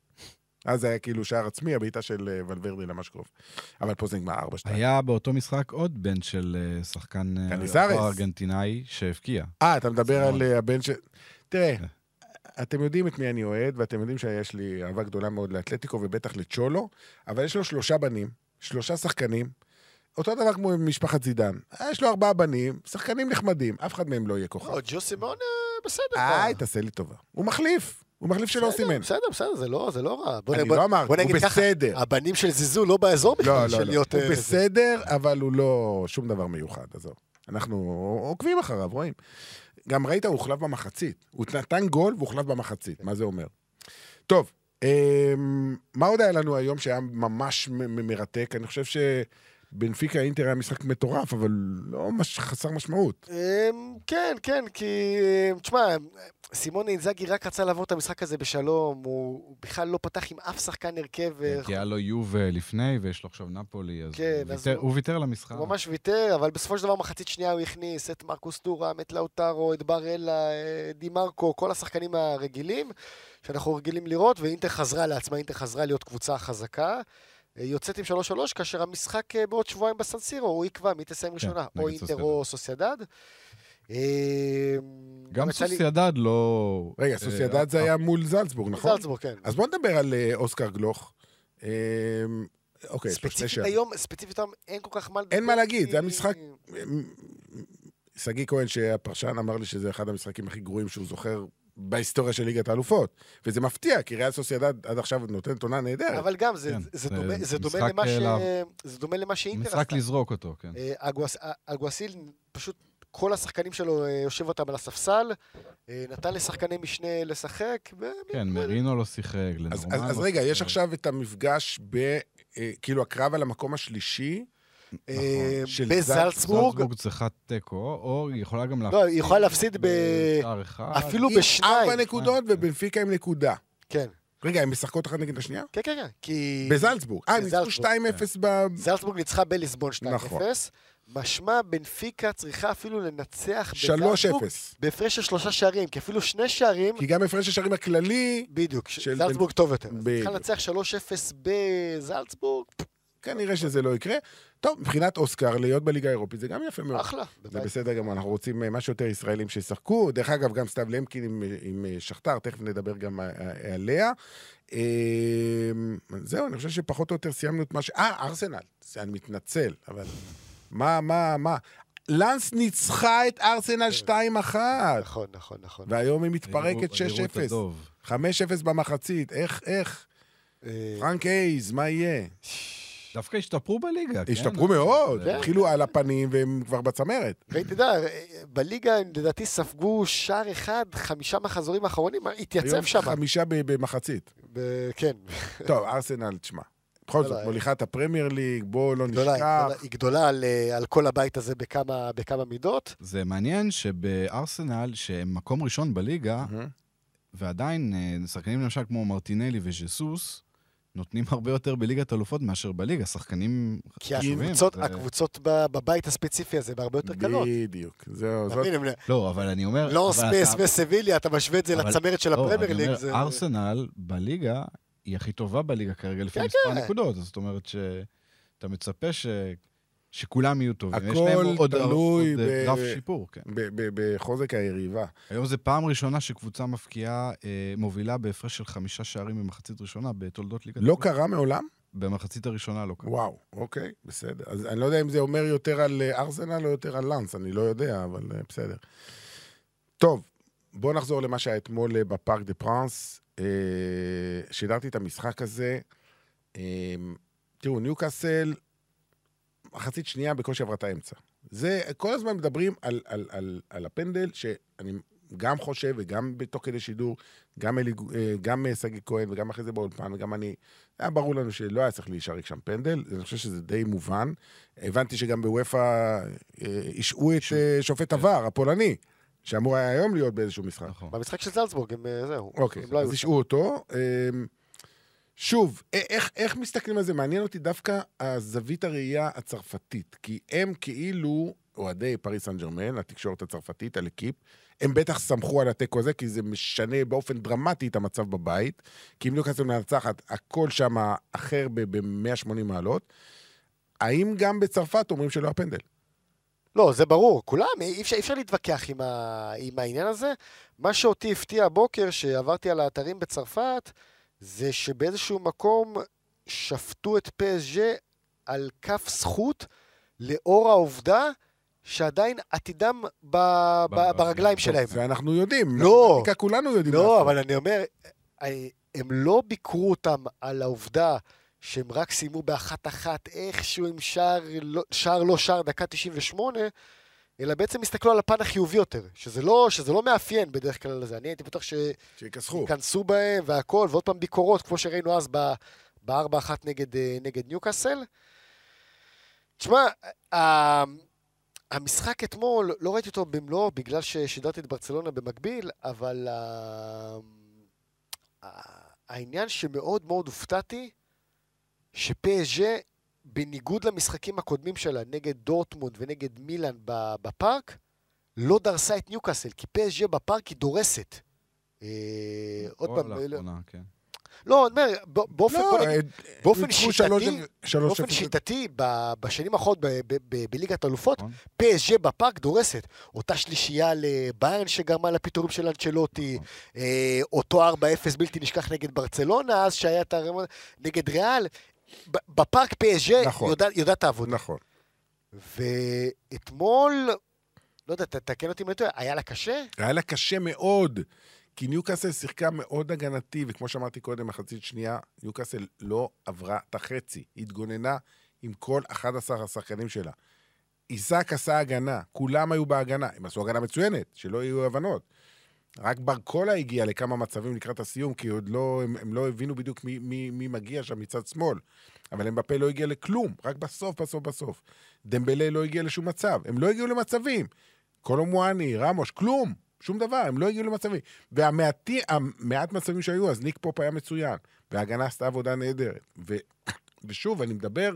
אז זה היה כאילו שער עצמי, הבעיטה של אה, ולוורדי למשקוף. אבל פה זה נגמר 4-2. היה באותו משחק עוד בן של אה, שחקן אה, קניזרס. ארגנטינאי שהבקיע. אה, אתה מדבר. על הבן ש... תראה, כן. אתם יודעים את מי אני אוהד, ואתם יודעים שיש לי אהבה גדולה מאוד לאתלטיקו ובטח לצ'ולו, אבל יש לו שלושה בנים, שלושה שחקנים, אותו דבר כמו עם משפחת זידן. יש לו ארבעה בנים, שחקנים נחמדים, אף אחד מהם לא יהיה כוכב. לא, ג'ו סימון, אה, בסדר. איי? תעשה לי טובה. הוא מחליף, הוא מחליף של בסדר, אוסימן. בסדר, בסדר, זה לא, זה לא רע. בוא אני בוא- לא אמרתי, הוא נגיד ככה, בסדר. הבנים של זיזו לא באזור לא, בכלל לא, של לא. להיות... הוא אה. בסדר, אבל הוא לא שום דבר מיוחד, עזוב. אנחנו עוקבים אחריו, רואים. גם ראית, הוא הוחלף במחצית. הוא נתן גול והוחלף במחצית, מה זה אומר? טוב, אמ, מה עוד היה לנו היום שהיה ממש מרתק? אני חושב שבנפיקה אינטר היה משחק מטורף, אבל לא מש... חסר משמעות. אמ, כן, כן, כי... אמ, תשמע, סימון אינזאגי רק רצה לעבור את המשחק הזה בשלום, הוא בכלל לא פתח עם אף שחקן הרכב. אה, כי היה לו יוב לפני, ויש לו עכשיו נפולי, אז כן, הוא אז ויתר- הוא- הוא ויתר למשחק. הוא ממש ויתר, אבל בסופו של דבר מחצית שנייה הוא הכניס את מרקוס טורם, את לאוטרו, את בראלה, אה, דימרקו, כל השחקנים הרגילים שאנחנו רגילים לראות, ואינטר חזרה לעצמה, אינטר חזרה להיות קבוצה חזקה. אה, יוצאת עם 3-3, כאשר המשחק אה, בעוד שבועיים בסנסירו, הוא יקבע מי תסיים ראשונה, או נגד אינטר סוסיידד. או סוסיידד. אה, גם לי- סוסיידד לא... רגע, אה, סוסיידד זה אה, היה מול זלצבורג, נכון? זלצבורג, כן. אז בוא נדבר על אה, אוסקר גלוך. אמ, אוקיי, ספציפית. היום, ספציפית היום, אין כל כך מה לדבר. אין מה להגיד, זה המשחק- שגיא כהן, שהפרשן, אמר לי שזה אחד המשחקים הכי גרועים שהוא זוכר בהיסטוריה של ליגת האלופות. וזה מפתיע, כי ריאל סוסיידד עד עכשיו נותנת עונה נהדרת. אבל גם, זה- כן, זה זה דומה- זה דומה למה ש-. זה דומה למה שאינטר משחק לזרוק אותו, כן. אה, אגואס- אה, אגואסיל, פשוט כל השחקנים שלו אה, יושב אותם על הספסל, אה, נתן לשחקני משנה לשחק, ו- כן, מרינו לא שיחק, אז, לנורמן אז, אז לא רגע, יש. עכשיו את המפגש ב... אה, כאילו, הקרב על המקום השלישי. אה, נכון, של בזלצבורג, זלצבורג צריכה תיקו, או היא יכולה גם לא, היא יכולה להפסיד ב... אפילו עם בשניים. ארבע נקודות ובנפיקה עם נקודה. כן, רגע, הן משחקות אחת נגד השנייה? כן, כן, כן, כי... בזלצבורג. אה, הם ניצחו בזלצבורג, 2-0 ב... זלצבורג ניצחה בליסבון 2-0. נכון. משמע, בנפיקה צריכה אפילו לנצח 3-0. בזלצבורג בהפרש של שלושה שערים, כי אפילו שני שערים, כי גם הפרש השערים הכללי, בדיוק, של זלצבורג טוב יותר. בדיוק. צריכה לנצח 3-0 בזלצבורג, כנראה שזה לא יקרה. טוב, מבחינת אוסקר, להיות בליגה האירופית זה גם יפה מאוד. אחלה. זה. בסדר גמור, אנחנו רוצים אה, משהו יותר ישראלים שישחקו. דרך אגב, גם סתיו למקין עם, עם אה, שכתר, תכף נדבר גם אה, אה, עליה. אה, זהו, אני חושב שפחות או יותר סיימנו את מה ש... אה, ארסנל. זה- אני מתנצל, אבל... מה, מה, מה? לנס ניצחה את ארסנל 2-1, נכון, נכון, נכון. והיום היא מתפרקת הראו את 6-0. הדוב. 5-0 במחצית, איך, איך? אה, פרנק אייז, מה יהיה? דווקא השתפרו בליגה, כן? השתפרו מאוד, זה- התחילו על הפנים והם כבר בצמרת. ראיתי, אתה יודע, בליגה הם לדעתי ספגו שער אחד, חמישה מחזורים האחרונים, התייצב שם. חמישה ב- במחצית. ב- כן, טוב, ארסנל, תשמע. בכל לא, זאת, לא, מוליכה את הפרמייר ליג, בואו לא גדולה, נשכח. גדולה- היא גדולה על, אה, על כל הבית הזה בכמה, בכמה מידות. זה מעניין שבארסנל, שהם מקום ראשון בליגה. ועדיין אה, שחקנים למשל כמו מרטינלי וז'סוס, נותנים הרבה יותר בליגת אלופות מאשר בליגה, שחקנים כי חשובים. הקבוצות, זה- הקבוצות ב- בבית הספציפי הזה בהרבה יותר קלות. בדיוק. זהו, זאת... הם לא, אבל אני אומר... לא ספייס אתה- וסביליה, אתה משווה את זה אבל- לצמרת של לא, הפרמייר ליג. זה- ארסנל בליגה היא הכי טובה בליגה כרגע לפי כן, מספר כן. נקודות. זאת אומרת שאתה מצפה ש... שכולם יהיו טובים. יש הכל להם עוד, תלוי עוד ב- רף שיפור, כן. ב- ב- בחוזק היריבה. היום זו פעם ראשונה שקבוצה מפקיעה, אה, מובילה בהפרש של חמישה שערים במחצית ראשונה בתולדות ליגת... לא קרה מעולם? במחצית הראשונה לא קרה. וואו, אוקיי, בסדר. אז אני לא יודע אם זה אומר יותר על אה, ארסנל או יותר על לאנס, אני לא יודע, אבל אה, בסדר. טוב, בואו נחזור למה שהיה אתמול אה, בפארק דה פרנס. אה, שידרתי את המשחק הזה. אה, תראו, ניוקאסל, מחצית שנייה בקושי עברה את האמצע. זה, כל הזמן מדברים על, על, על, על הפנדל, שאני גם חושב, וגם בתוך כדי שידור, גם, אלי, אה, גם אה, שגיא כהן, וגם אחרי זה באולפן, וגם אני, היה ברור לנו שלא היה צריך להישרק שם פנדל, אני חושב שזה די מובן. הבנתי שגם בוופא השעו את אה, שופט עבר, הפולני, שאמור היה היום להיות באיזשהו משחק. נכון. במשחק של זלצבורג, הם זהו. אוקיי, לא אז. השעו אותו. שוב, איך, איך מסתכלים על זה? מעניין אותי דווקא הזווית הראייה הצרפתית. כי הם כאילו אוהדי פריס סן ג'רמן, התקשורת הצרפתית, על אקיפ. הם בטח סמכו על התיקו הזה, כי זה משנה באופן דרמטי את המצב בבית. כי אם ניוקאסל מנצחת, הכל שם אחר ב-180 מעלות. האם גם בצרפת אומרים שלא הפנדל? לא, זה ברור, כולם, אי אפשר, אי אפשר להתווכח עם, ה, עם העניין הזה. מה שאותי הפתיע הבוקר, שעברתי על האתרים בצרפת, זה שבאיזשהו מקום שפטו את PSG על כף זכות, לאור העובדה שעדיין עתידם ב, ב, ברגליים שלהם. ואנחנו יודעים. לא. כולנו יודעים. לא. אבל אני אומר, אה, הם לא ביקרו אותם על העובדה שהם רק סיימו באחת-אחת, איכשהו עם שער לא, שער לא שער, דקה 98, אלא בעצם הסתכלו על הפן החיובי יותר, שזה לא, שזה לא מאפיין בדרך כלל לזה. אני הייתי בטוח שיכסחו. שייכנסו בהם והכל, ועוד פעם ביקורות, כמו שראינו אז ב-4-1 נגד, אה, נגד ניוקאסל. תשמע, המשחק אתמול, לא ראיתי אותו במלואו בגלל ששידרתי את ברצלונה במקביל, אבל העניין שמאוד מאוד הופתעתי, שפז'ה, בניגוד למשחקים הקודמים שלה נגד דורטמונד ונגד מילאן ב- בפארק, לא דרסה את ניוקאסל, כי פז'ה בפארק היא דורסת. אה, עוד או פעם, לאחרונה, כן. לא, אני אומר, באופן, לא, בוא נגיד, אה, באופן שיטתי, באופן. שיטתי, בשנים האחרונות בליגת האלופות, נכון. פסג'ה בפארק דורסת. אותה שלישייה לביירן שגרמה לפיטורים של אנצ'לוטי, נכון. אה, אותו 4-0 בלתי נשכח נגד ברצלונה, אז שהיה את הרמון, נגד ריאל. בפארק פסג'ה נכון. יודעת יודעת העבודה. נכון. ואתמול, לא יודע, תקן אותי אם אני טועה, היה לה קשה? היה לה קשה מאוד, כי ניוקאסל שיחקה מאוד הגנתי, וכמו שאמרתי קודם, מחצית שנייה, ניוקאסל לא עברה את החצי. היא התגוננה עם כל 11 השחקנים שלה. איסק עשה הגנה, כולם היו בהגנה. הם עשו הגנה מצוינת, שלא יהיו הבנות. רק ברקולה הגיע לכמה מצבים לקראת הסיום, כי עוד לא, הם, הם לא הבינו בדיוק מי, מי, מי מגיע שם מצד שמאל. אבל אמבפה לא הגיע לכלום, רק בסוף, בסוף, בסוף. דמבלה לא הגיע לשום מצב, הם לא הגיעו למצבים. קולומואני, רמוש, כלום, שום דבר, הם לא הגיעו למצבים. והמעט מצבים שהיו, אז ניק פופ היה מצוין, וההגנה עשתה עבודה נהדרת. ו, ושוב, אני מדבר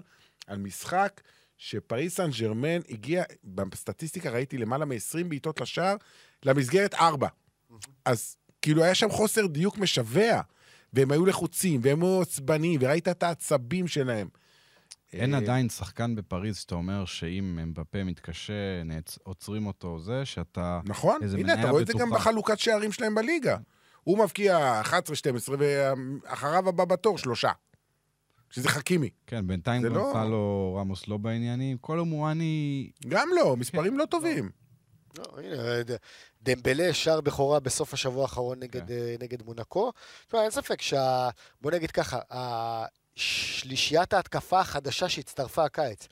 על משחק שפריס סן ג'רמן הגיע, בסטטיסטיקה ראיתי למעלה מ-20 בעיטות לשער, למסגרת 4. אז כאילו היה שם חוסר דיוק משווע, והם היו לחוצים, והם היו עצבניים, וראית את העצבים שלהם. אין אה, עדיין שחקן בפריז שאתה אומר שאם אמבפה מתקשה, נעצ... עוצרים אותו, זה שאתה... נכון, הנה, אתה מניה רואה את זה גם בטוחה. בחלוקת שערים שלהם בליגה. הוא מבקיע 11-12, ואחריו הבא בתור שלושה. שזה חכימי. כן, בינתיים זה לא- גונסלו רמוס לא בעניינים. כל המואני... גם לא, מספרים לא טובים. לא, הנה, דמבלה שר בכורה בסוף השבוע האחרון נגד, כן. אה, נגד מונקו. תשמע, אין ספק שה... בוא נגיד ככה, שלישיית ההתקפה החדשה שהצטרפה הקיץ,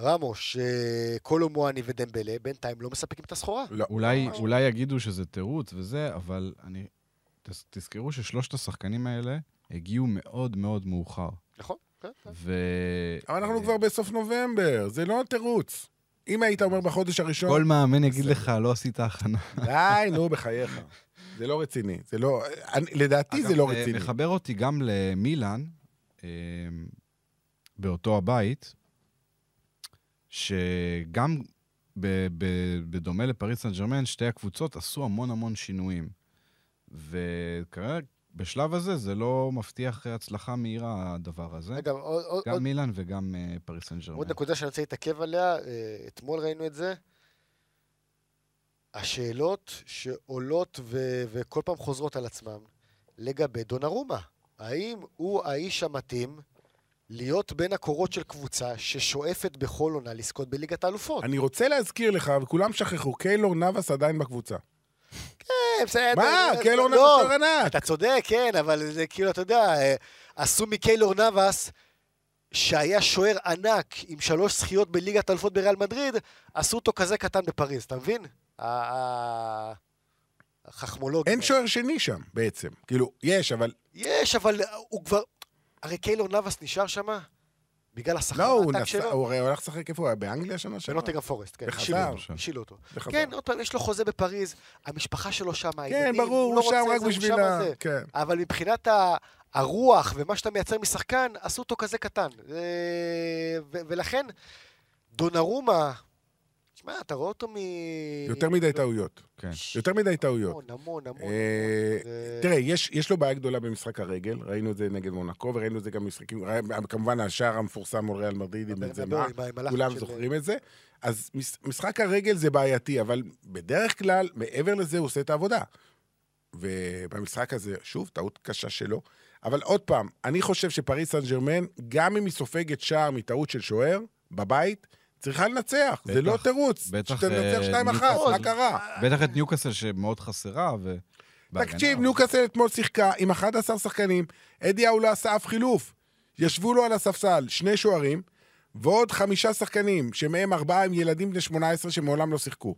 רמוש, אה, קולומואני ודמבלה, בינתיים לא מספקים את הסחורה. לא. אולי. אולי יגידו שזה תירוץ וזה, אבל אני... תז- תזכרו ששלושת השחקנים האלה הגיעו מאוד מאוד מאוחר. נכון? כן, כן. ו... אבל אנחנו כבר בסוף נובמבר, זה לא תירוץ. אם היית אומר בחודש הראשון... כל מאמן יגיד לך, לא עשית הכנה. די, נו, בחייך. זה לא רציני. זה לא... אני- לדעתי זה אגב, לא אה, רציני. מחבר אותי גם למילאן, אה, באותו הבית, שגם ב- ב- בדומה לפריס סן ג'רמן, שתי הקבוצות עשו המון המון שינויים. וכרגע, בשלב הזה, זה לא מבטיח הצלחה מהירה, הדבר הזה. אגב, עוד- עוד- גם עוד- מילאן וגם אה, פריס סן ג'רמן. עוד נקודה שאני רוצה להתעכב עליה, אה, אתמול ראינו את זה. השאלות שעולות ו- וכל פעם חוזרות על עצמן לגבי דונרומה. האם הוא האיש המתאים להיות בין הקורות של קבוצה ששואפת בכל עונה לזכות בליגת האלופות? אני רוצה להזכיר לך, וכולם שכחו, קיילור נאבס עדיין בקבוצה. כן, בסדר. מה? קיילור נאבס ענק. אתה צודק, כן, אבל זה כאילו, אתה יודע, אה, עשו מקיילור נאבס, שהיה שוער ענק עם שלוש זכיות בליגת האלופות בריאל מדריד, עשו אותו כזה קטן בפריז, אתה מבין? החכמולוגיה. אין שוער שני שם, בעצם. כאילו, יש, אבל... יש, אבל הוא כבר... הרי קיילור נאבס נשאר שם בגלל השכר לא, הוא העתק שלו. הוא הולך לשחק איפה הוא היה? באנגליה שנה שעברה? בנוטינגרם פורסט, כן. וחזר. השילו אותו, שם. וחזר. כן, עוד פעם, יש לו חוזה בפריז, המשפחה שלו שם, כן, הילדים, ברור, לא הוא שם רוצה רק בשביל שם ה... כן. אבל מבחינת ה- הרוח ומה שאתה מייצר משחקן, עשו אותו כזה קטן. אה, ו- ולכן, דונרומה, תשמע, אתה רואה אותו מ... יותר מדי טעויות. כן. יותר מדי טעויות. המון, המון, המון. אה, תראה, יש, יש לו בעיה גדולה במשחק הרגל, ראינו את זה נגד מונקו, וראינו את זה גם במשחקים, רא- כמובן השער המפורסם מול ריאל מדריד עם בנזמה, כולם זוכרים את זה. אז מש- משחק הרגל זה בעייתי, אבל בדרך כלל, מעבר לזה, הוא עושה את העבודה. ובמשחק הזה, שוב, טעות קשה שלו. אבל עוד פעם, אני חושב שפריס סן ג'רמן, גם אם היא סופגת שער מטעות של שוער, בבית, צריכה לנצח. זה לא תירוץ. בטח, שתנצח אה, 2-1, ניוקאסל- מה קרה? בטח את ניוקאסל שמאוד חסרה, ו... תקשיב, ניוקאסל אתמול שיחקה עם 11 שחקנים, אדי האו לא עשה אף חילוף. ישבו לו על הספסל שני שוערים, ועוד חמישה שחקנים, שמהם ארבעה הם ילדים בני 18 שמעולם לא שיחקו.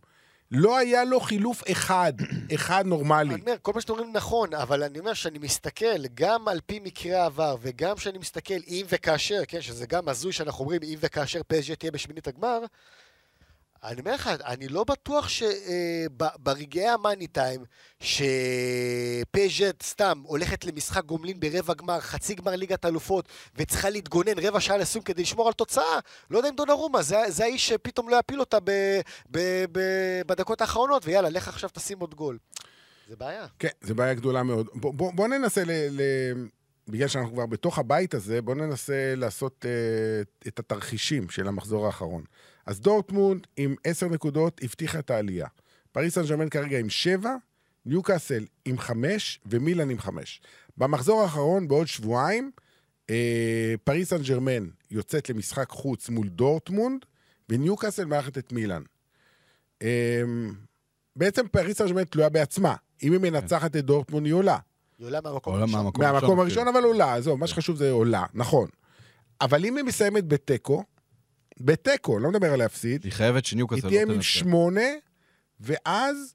לא היה לו חילוף אחד, <clears throat> אחד נורמלי. אני אומר, כל מה שאתם אומרים נכון, אבל אני אומר שאני מסתכל גם על פי מקרה העבר, וגם שאני מסתכל אם וכאשר, כן, שזה גם הזוי שאנחנו אומרים אם וכאשר פסג'ה תהיה בשמינית הגמר, אני אומר לך, אני לא בטוח שברגעי המאני טיים, שפז'ט סתם הולכת למשחק גומלין ברבע גמר, חצי גמר ליגת אלופות, וצריכה להתגונן רבע שעה לסיום כדי לשמור על תוצאה, לא יודע אם דונרומה, זה, זה האיש שפתאום לא יפיל אותה ב, ב, ב, בדקות האחרונות, ויאללה, לך עכשיו תשים עוד גול. זה בעיה. כן, זו בעיה גדולה מאוד. בוא, בוא, בוא ננסה, ל, ל, בגלל שאנחנו כבר בתוך הבית הזה, בוא ננסה לעשות uh, את התרחישים של המחזור האחרון. אז דורטמונד עם 10 נקודות הבטיחה את העלייה. פריס סן ג'רמן כרגע עם 7, ניוקאסל עם 5 ומילאן עם 5. במחזור האחרון, בעוד שבועיים, אה, פריס סן ג'רמן יוצאת למשחק חוץ מול דורטמונד, וניוקאסל מארחת את מילאן. אה, בעצם פריס סן ג'רמן תלויה בעצמה. אם היא מנצחת את דורטמונד, היא עולה. היא עולה מהמקום עולה הראשון. מהמקום הראשון, אבל עולה, עזוב, מה שחשוב זה עולה, נכון. אבל אם היא מסיימת בתיקו, בתיקו, לא מדבר על להפסיד, היא חייבת היא שניוקאסל לא תהיה עם תנצח. שמונה, ואז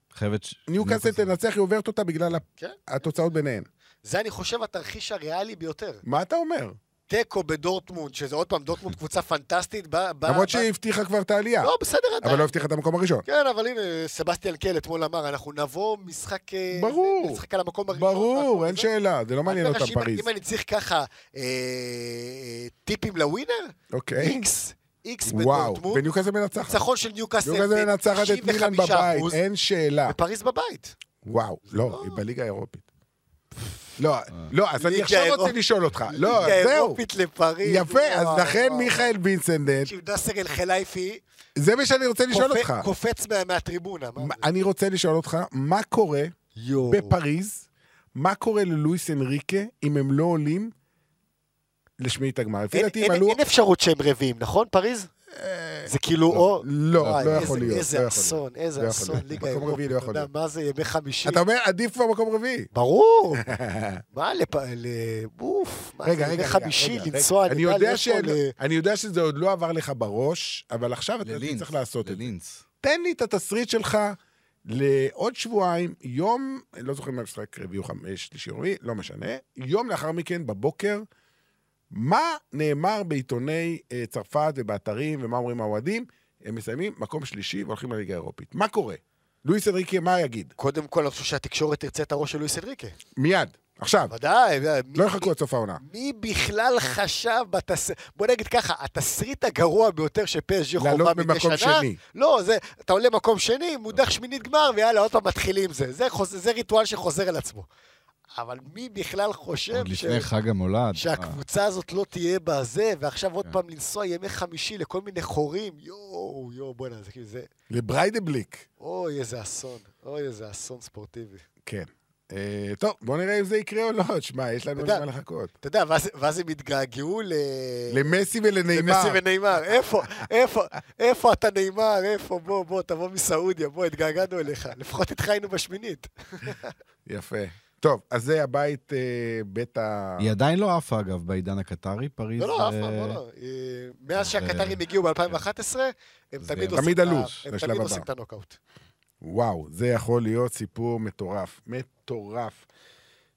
ניוקאסל תנצח, היא עוברת אותה בגלל כן. התוצאות ביניהן. זה, אני חושב, התרחיש הריאלי ביותר. מה אתה אומר? תיקו בדורטמונד, שזה עוד פעם, דורטמונד קבוצה פנטסטית. ב- ב- למרות ב- שהיא הבטיחה כבר את העלייה, לא, בסדר, עדיין. אבל לא הבטיחה את המקום הראשון. כן, אבל הנה, סבסטיאן קל אתמול אמר, אנחנו נבוא משחק... אה, ברור. זה, נשחק על המקום הראשון. ברור, אין. שאלה, זה לא מעניין אותם פריז. אם אני צריך ככה אה, אה, טיפים לווינר, אוקיי. איקס, איקס וואו, בדורטמונד, וניוקאסל מנצחת. ניצחון של ניוקאסל, ניוקאסל מנצחת את מילאן 95%, בבית, אין שאלה. ופריז בבית. וואו, לא, היא בליגה האירופית. לא, לא, אז אני ליגה עכשיו רוצה. לשאול אותך. לא, ליגה זהו. אירופית לפריז. יפה, אז לכן. מיכאל תקשיב, דסר אל-חלייפי זה מה שאני רוצה לשאול אותך. קופץ מה- מהטריבונה. אני רוצה לשאול אותך, מה קורה. בפריז, מה קורה ללואיס אנריקה אם הם לא עולים לשמינית הגמר? לפי דעתי הם עלו... אין אפשרות שהם רביעים, נכון, פריז? זה כאילו או... לא, וואי, לא איזה- יכול להיות. לא איזה יכול אסון. איזה לא אסון. ליגה מקום אירופית, רביעי לא יכול להיות. מה זה ימי חמישי? אתה אומר, עדיף כבר מקום רביעי. ברור. <laughs> מה לפ... אוף, מה רגע, זה, רגע, ימי רגע, חמישי, לנסוע. אני יודע איפה ש- ל- אני יודע שזה עוד לא עבר לך בראש, אבל עכשיו אתה. צריך לעשות את זה. ללינץ. תן לי את התסריט שלך לעוד שבועיים, יום, לא זוכר אם המשחק רביעי או חמש, שלישי או רביעי, לא משנה, יום לאחר מכן, בבוקר, מה נאמר בעיתוני אה, צרפת ובאתרים, ומה אומרים האוהדים? הם מסיימים מקום שלישי והולכים לליגה האירופית. מה קורה? לואיס אנריקה, מה יגיד? קודם כל, אני חושב שהתקשורת תרצה את הראש של לואיס אנריקה. מיד, עכשיו, ודאי. מי- לא יחכו עד סוף העונה. מי בכלל חשב בתס... בוא נגיד ככה, התסריט הגרוע ביותר שפסג'י חובה לעלות מדי במקום שנה... שני. לא, זה, אתה עולה מקום שני, מודח שמינית גמר, ויאללה, עוד פעם מתחילים זה. זה, חוז... זה ריטואל שחוזר על עצמו. אבל מי בכלל חושב עוד לפני חג המולד. שהקבוצה הזאת לא תהיה בזה, ועכשיו עוד כן. פעם לנסוע ימי חמישי לכל מיני חורים? יואו, יואו, בוא'נה, זה כאילו זה... לבריידבליק. אוי, איזה אסון. אוי, איזה אסון ספורטיבי. כן. אה, טוב, בוא נראה אם זה יקרה או לא. תשמע, יש לנו זמן לחכות. אתה יודע, ואז, הם התגעגעו ל... למסי ולנעימר. למסי ונאמר. איפה, איפה, איפה אתה נאמר? איפה? בוא, בוא, תבוא מסעודיה, בוא, התגעגענו אליך. לפחות איתך היינו בשמינית. יפה. טוב, אז זה הבית, אה, בית ה... היא עדיין לא עפה, אגב, בעידן הקטרי, פריז. לא, לא, אה, פעם, לא, לא. אה, מאז שהקטרים הגיעו ב-2011, הם תמיד תמיד עושים את הנוקאוט. וואו, זה יכול להיות סיפור מטורף. מטורף.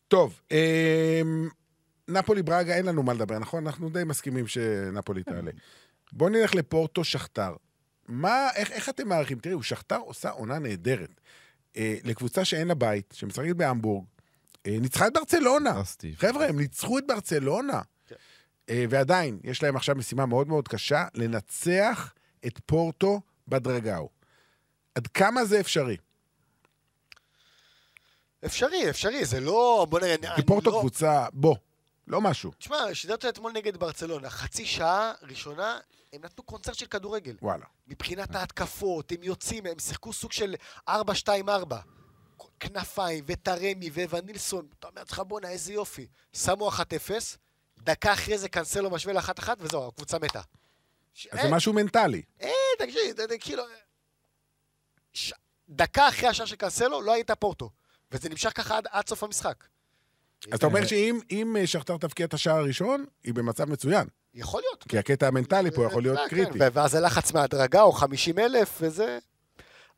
טוב, אה, נפולי ברגה, אין לנו מה לדבר, נכון? אנחנו די מסכימים שנפולי תעלה. בואו נלך לפורטו שכתר. מה, איך, איך אתם מעריכים? תראו, שכתר עושה עונה נהדרת. אה, לקבוצה שאין לה בית, שמשחקת בהמבורג, ניצחה את ברצלונה. חבר'ה, הם ניצחו את ברצלונה. כן. אה, ועדיין, יש להם עכשיו משימה מאוד מאוד קשה, לנצח את פורטו בדרגאו. עד כמה זה אפשרי? אפשרי, אפשרי, זה לא... בוא נראה, כי פורטו לא... קבוצה, בוא, לא משהו. תשמע, שידרת אתמול נגד ברצלונה, חצי שעה ראשונה, הם נתנו קונצרט של כדורגל. וואלה. מבחינת ההתקפות, הם יוצאים, הם שיחקו סוג של 4-2-4. כנפיים, וטרמי, וונילסון, אתה אומר לעצמך, בואנה, איזה יופי. שמו 1-0, דקה אחרי זה קנסלו משווה ל-1-1, וזהו, הקבוצה מתה. אז אה, זה משהו מנטלי. אה, תקשיב, כאילו... ש... דקה אחרי השער של קנסלו, לא הייתה פורטו. וזה נמשך ככה עד, עד סוף המשחק. אז אתה אומר שאם אם אה, שכתר תבקיע את השער הראשון, היא במצב מצוין. יכול להיות. כי הקטע המנטלי פה יכול להיות אה, כן, קריטי. ואז הלחץ מהדרגה, או 50 אלף, וזה...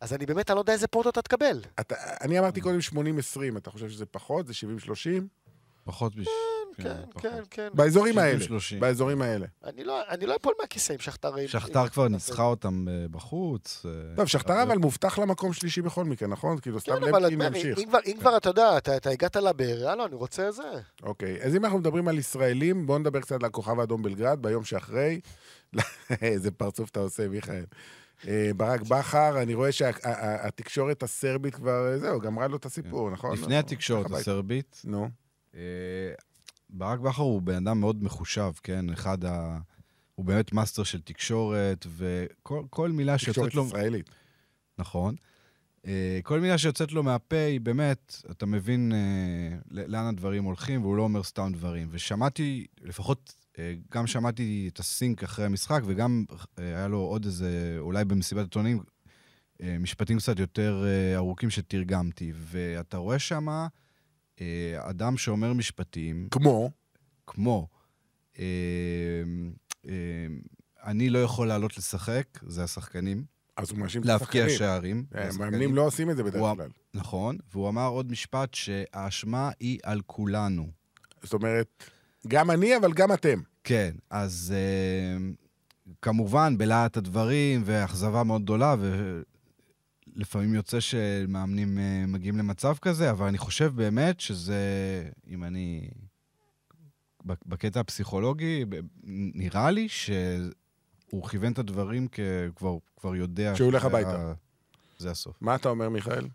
אז אני באמת, אני לא יודע איזה פורטו אתה תקבל. אתה- אני אמרתי קודם 80-20, אתה חושב שזה פחות? זה 70-30? פחות מש... כן, פחות. כן, כן. באזורים 70-30. האלה. באזורים האלה. אני לא, אני לא אפול מהכיסא עם שכתר... עם- שכתר כבר ניצחה אותם אה, בחוץ. אה, טוב, שכתר אבל- מובטח למקום שלישי בכל מקרה, נכון? כאילו, סתם כן, למקין אם- ימשיך. אם כבר- אתה יודע, אתה הגעת לבאר, יאללה, אני רוצה זה. אוקיי, אז אם אנחנו מדברים על ישראלים, בואו נדבר קצת על הכוכב האדום בלגרד, ביום שאחרי. <laughs> איזה פרצוף אתה עושה, מיכאל. אה, ברק בכר, אני רואה שהתקשורת הסרבית כבר, אה, זהו, גמרה לו את הסיפור, נכון? לפני התקשורת הביתה. הסרבית, אה, ברק בכר הוא בן אדם מאוד מחושב, כן? אחד ה... הוא באמת מאסטר של תקשורת, וכל כל מילה תקשורת שיוצאת לו... ישראלית. נכון. כל מילה שיוצאת לו מהפה היא באמת, אתה מבין לאן הדברים הולכים, והוא לא אומר סתם דברים. ושמעתי, לפחות גם שמעתי את הסינק אחרי המשחק, וגם אה, היה לו עוד איזה, אולי במסיבת עיתונאים, אה, משפטים קצת יותר אה, ארוכים שתרגמתי. ואתה רואה שם אה, אדם שאומר משפטים, כמו, כמו, אה, אה, אני לא יכול לעלות לשחק, זה השחקנים, אז הוא מאשים את להבקיע השחקנים. שערים. אה, זה השחקנים. מאמנים לא עושים את זה בדרך הוא- כלל. נכון, והוא אמר עוד משפט שהאשמה היא על כולנו. זאת אומרת, גם אני, אבל גם אתם. כן, אז אה, כמובן, בלהט הדברים, ואכזבה מאוד גדולה, ולפעמים יוצא שמאמנים אה, מגיעים למצב כזה, אבל אני חושב באמת שזה, אם אני... בק- בקטע הפסיכולוגי, נראה לי שהוא כיוון את הדברים הוא כבר, יודע... שהוא הולך הביתה. זה הסוף. מה אתה אומר, מיכאל?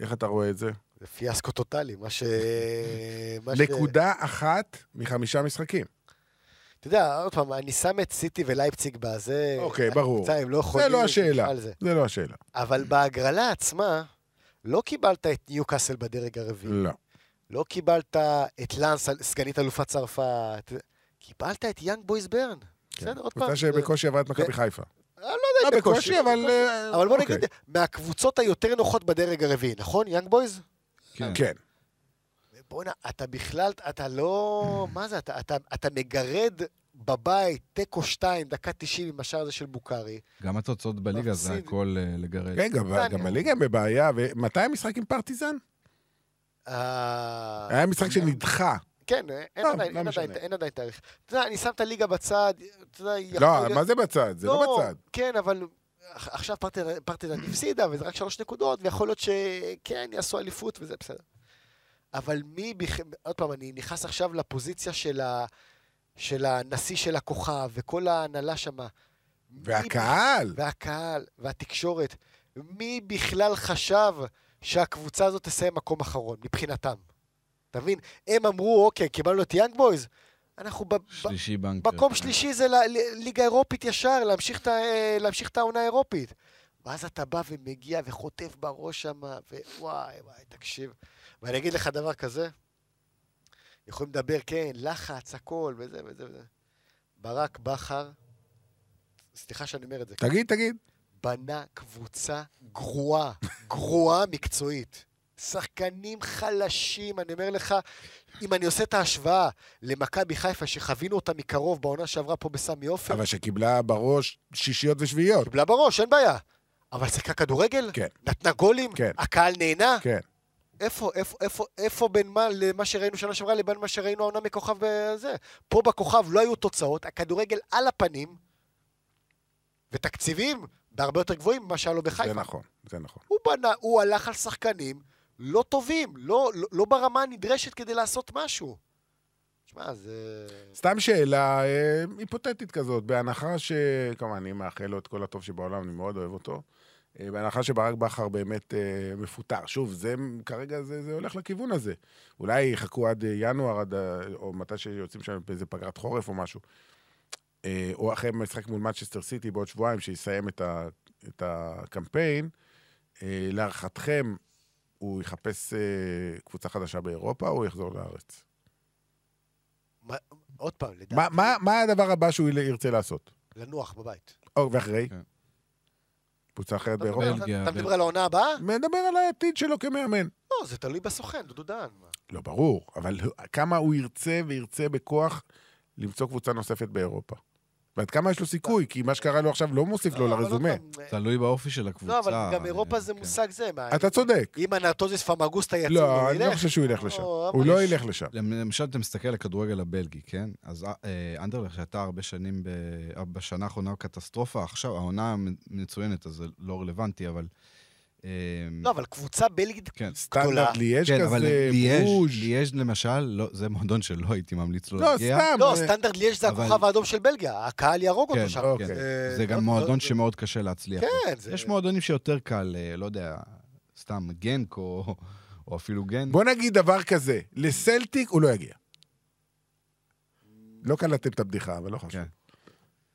איך אתה רואה את זה? זה פיאסקו טוטאלי, מה ש... נקודה אחת מחמישה משחקים. אתה יודע, עוד פעם, אני שם את סיטי ולייפציג בזה... אוקיי, ברור. הם לא יכולים... זה לא השאלה. זה. זה לא השאלה. אבל בהגרלה עצמה, לא קיבלת את ניוקאסל בדרג הרביעי. לא. לא קיבלת את לאנס, סגנית אלופת צרפת. קיבלת את יאנג בויז ברן. בסדר, עוד פעם. קבוצה שבקושי עברה את מכבי חיפה. אני לא יודע לא אם בקושי, אבל... אה, אבל בוא אוקיי. נגיד, מהקבוצות היותר נוחות בדרג הרביעי, נכון? יאנג בויז? כן. כן. בוא'נה, אתה בכלל, אתה לא... מה זה, אתה, אתה, אתה מגרד בבית, תיקו 2, דקה 90 עם השער הזה של בוקארי. גם התוצאות בליגה זה. הכל אה, לגרד. כן, גם- גם בליגה הם בבעיה. ומתי המשחק עם פרטיזן? אה, היה משחק שנדחה. כן, אין טוב, עדיין, לא אין עדיין, משנה. אין עדיין תאריך. אתה יודע, אני שם את הליגה בצד, אתה יודע, יכול לא, מה זה בצד? זה לא בצד. כן, אבל עכשיו פרטיזן הפסידה, וזה רק שלוש נקודות, ויכול להיות שכן, יעשו אליפות וזה בסדר. אבל מי. עוד פעם, אני נכנס עכשיו לפוזיציה של, ה... של הנשיא של הכוכב, וכל ההנהלה שמה. מי והקהל. והקהל, והתקשורת. מי בכלל חשב שהקבוצה הזאת תסיים מקום אחרון, מבחינתם? אתה מבין? הם אמרו, אוקיי, קיבלנו את יאנג בויז, אנחנו ב- ב- שלישי בנקר. מקום שלישי זה ל- ל- ליגה אירופית ישר, להמשיך את ה- להמשיך את העונה האירופית. ואז אתה בא ומגיע וחוטף בראש שם, ווואי, וואי, תקשיב. ואני אגיד לך דבר כזה, יכולים לדבר, כן, לחץ, הכל, וזה וזה וזה. ברק בכר, סליחה שאני אומר את זה, תגיד, תגיד. בנה קבוצה גרועה, גרועה מקצועית. שחקנים חלשים, אני אומר לך, אם אני עושה את ההשוואה למכבי חיפה, שחווינו אותה מקרוב בעונה שעברה פה בסמי עופר, אבל שקיבלה בראש שישיות ושביעיות. קיבלה בראש, אין בעיה. אבל שיחקה כדורגל? כן. נתנה גולים? כן. הקהל נהנה? כן. איפה, איפה, איפה, איפה בין מה למה שראינו שנה שעברה לבין מה שראינו העונה מכוכב בזה? פה בכוכב לא היו תוצאות, הכדורגל על הפנים, ותקציבים בהרבה יותר גבוהים ממה שהיה לו בחיפה. זה נכון, זה נכון. הוא בנה, הוא הלך על שחקנים לא טובים, לא, לא, לא ברמה הנדרשת כדי לעשות משהו. שמע, זה... סתם שאלה אה, היפותטית כזאת, בהנחה ש... כמובן, אני מאחל לו את כל הטוב שבעולם, אני מאוד אוהב אותו. אה, בהנחה שברק בכר באמת אה, מפוטר. שוב, זה כרגע זה, זה הולך לכיוון הזה. אולי יחכו עד אה, ינואר, עד, או מתי שיוצאים שם באיזה פגרת חורף או משהו. אה, או אחרי משחק מול מצ'סטר סיטי בעוד שבועיים, שיסיים את, ה, את הקמפיין. אה, להערכתכם, הוא יחפש אה, קבוצה חדשה באירופה, או הוא יחזור לארץ? מה- עוד פעם, לדעתי, מה, מה, מה הדבר הבא שהוא ירצה לעשות? לנוח בבית. או, ואחרי? כן. קבוצה אחרת אתה באירופה? אתה מדבר על העונה הבאה? מדבר על העתיד שלו כמאמן. לא, זה תלוי בסוכן, דודו דהן. מה? לא, ברור, אבל כמה הוא ירצה וירצה בכוח למצוא קבוצה נוספת באירופה. ועד כמה יש לו סיכוי, כי מה שקרה לו עכשיו לא מוסיף לו לרזומה. פעם, תלוי באופי של הקבוצה. לא, אבל גם אה, אירופה זה כן. מושג זה. אתה צודק. אם אנטוזיס פמגוסטה יציב, לא, אני לא ילך? חושב שהוא ילך לשם. הוא לא ילך לשם. למשל, אתה מסתכל על הכדורגל הבלגי, כן? אז אה, אנדרלך שהייתה הרבה שנים, ב... בשנה האחרונה קטסטרופה, עכשיו העונה מצוינת, אז זה לא רלוונטי, אבל... אה, לא, אבל קבוצה בלגית כן. סטנדרט ליאז' כן, אבל כזה, ליאז', ברוז'. ליאז' למשל, לא, זה מועדון שלא הייתי ממליץ לו לא, להגיע. סתם. לא, אה, סטנדרט ליאש זה אבל- הכוכב האדום של בלגיה, הקהל יהרוג כן, אותו שם. אוקיי. כן. אה, זה גם לא- מועדון לא- שמאוד קשה להצליח. כן, זה... יש מועדונים שיותר קל, אה, לא יודע, סתם גנק או, או אפילו גן. בוא נגיד דבר כזה, לסלטיק הוא לא יגיע. לא קלטתם את הבדיחה, אבל לא חשוב. כן.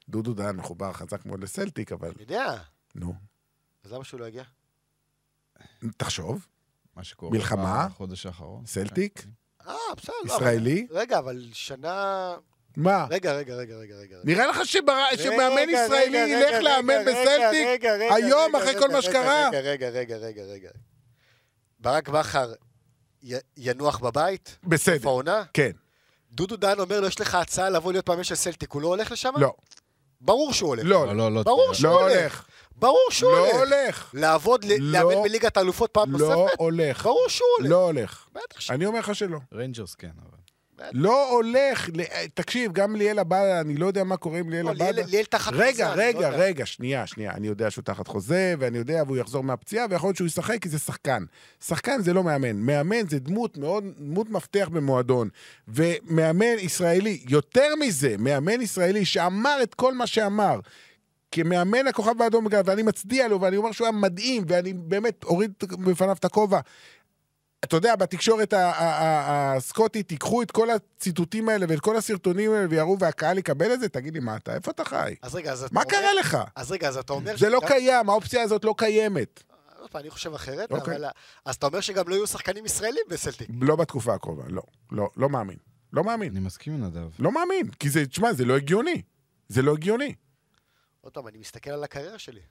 דודו דהן מחובר חזק מאוד לסלטיק, אבל אני יודע, נו, אז למה שהוא לא יגיע? תחשוב, מה שקורה מלחמה? בחודש האחרון. סלטיק, אה, בסדר. לא, ישראלי? רגע, אבל שנה... מה? רגע, רגע, רגע, רגע, רגע. נראה לך שבר- רגע, שמאמן רגע, ישראלי רגע, ילך רגע, לאמן רגע, בסלטיק? רגע, רגע, היום, רגע, אחרי רגע, כל מה רגע, שקרה? רגע, רגע, רגע, רגע, רגע. ברק בכר י- ינוח בבית? בסדר, העונה? כן, דודו דהן אומר לו, יש לך הצעה לבוא להיות מאמן של סלטיק, הוא לא הולך לשם? לא, ברור שהוא הולך. לא, לא, לא, לא. ברור. שהוא לא הולך. הולך, ברור שהוא לא הולך. הולך, לעבוד, לא. לאמן בליגת האלופות פעם לא נוספת? הולך, ברור שהוא הולך. לא הולך. בטח ש... אני אומר לך שלא. ריינג'רס כן, אבל... לא הולך, ל- תקשיב, גם ליאל עבדה, אני לא יודע מה קורה עם ליאל לא, עבדה. ליאל- תחת רגע, חוזה, רגע, לא יודע. רגע, שנייה, שנייה. אני יודע שהוא תחת חוזה, ואני יודע, והוא יחזור מהפציעה, ויכול להיות שהוא ישחק, כי זה שחקן. שחקן זה לא מאמן. מאמן זה דמות מאוד, דמות מפתח במועדון. ומאמן ישראלי, יותר מזה, מאמן ישראלי שאמר את כל מה שאמר, כמאמן הכוכב האדום, ואני מצדיע לו, ואני אומר שהוא היה מדהים, ואני באמת אוריד בפניו את הכובע. אתה יודע, בתקשורת הסקוטית, תיקחו את כל הציטוטים האלה ואת כל הסרטונים האלה ויראו, והקהל יקבל את זה? תגיד לי, מה אתה? איפה אתה חי? אז רגע, אז אתה מה אומר... קרה לך? אז רגע, אז אתה אומר... זה לא קיים, האופציה הזאת לא קיימת. פעם, אני חושב אחרת, אוקיי. אבל... אז אתה אומר שגם לא יהיו שחקנים ישראלים בסלטיק. לא בתקופה הקרובה, לא. לא, לא מאמין. לא מאמין. אני מסכים עם נדב. לא מאמין. כי זה, תשמע, זה לא הגיוני. זה לא הגיוני. עוד פעם, אני מסתכל על הקריירה שלי.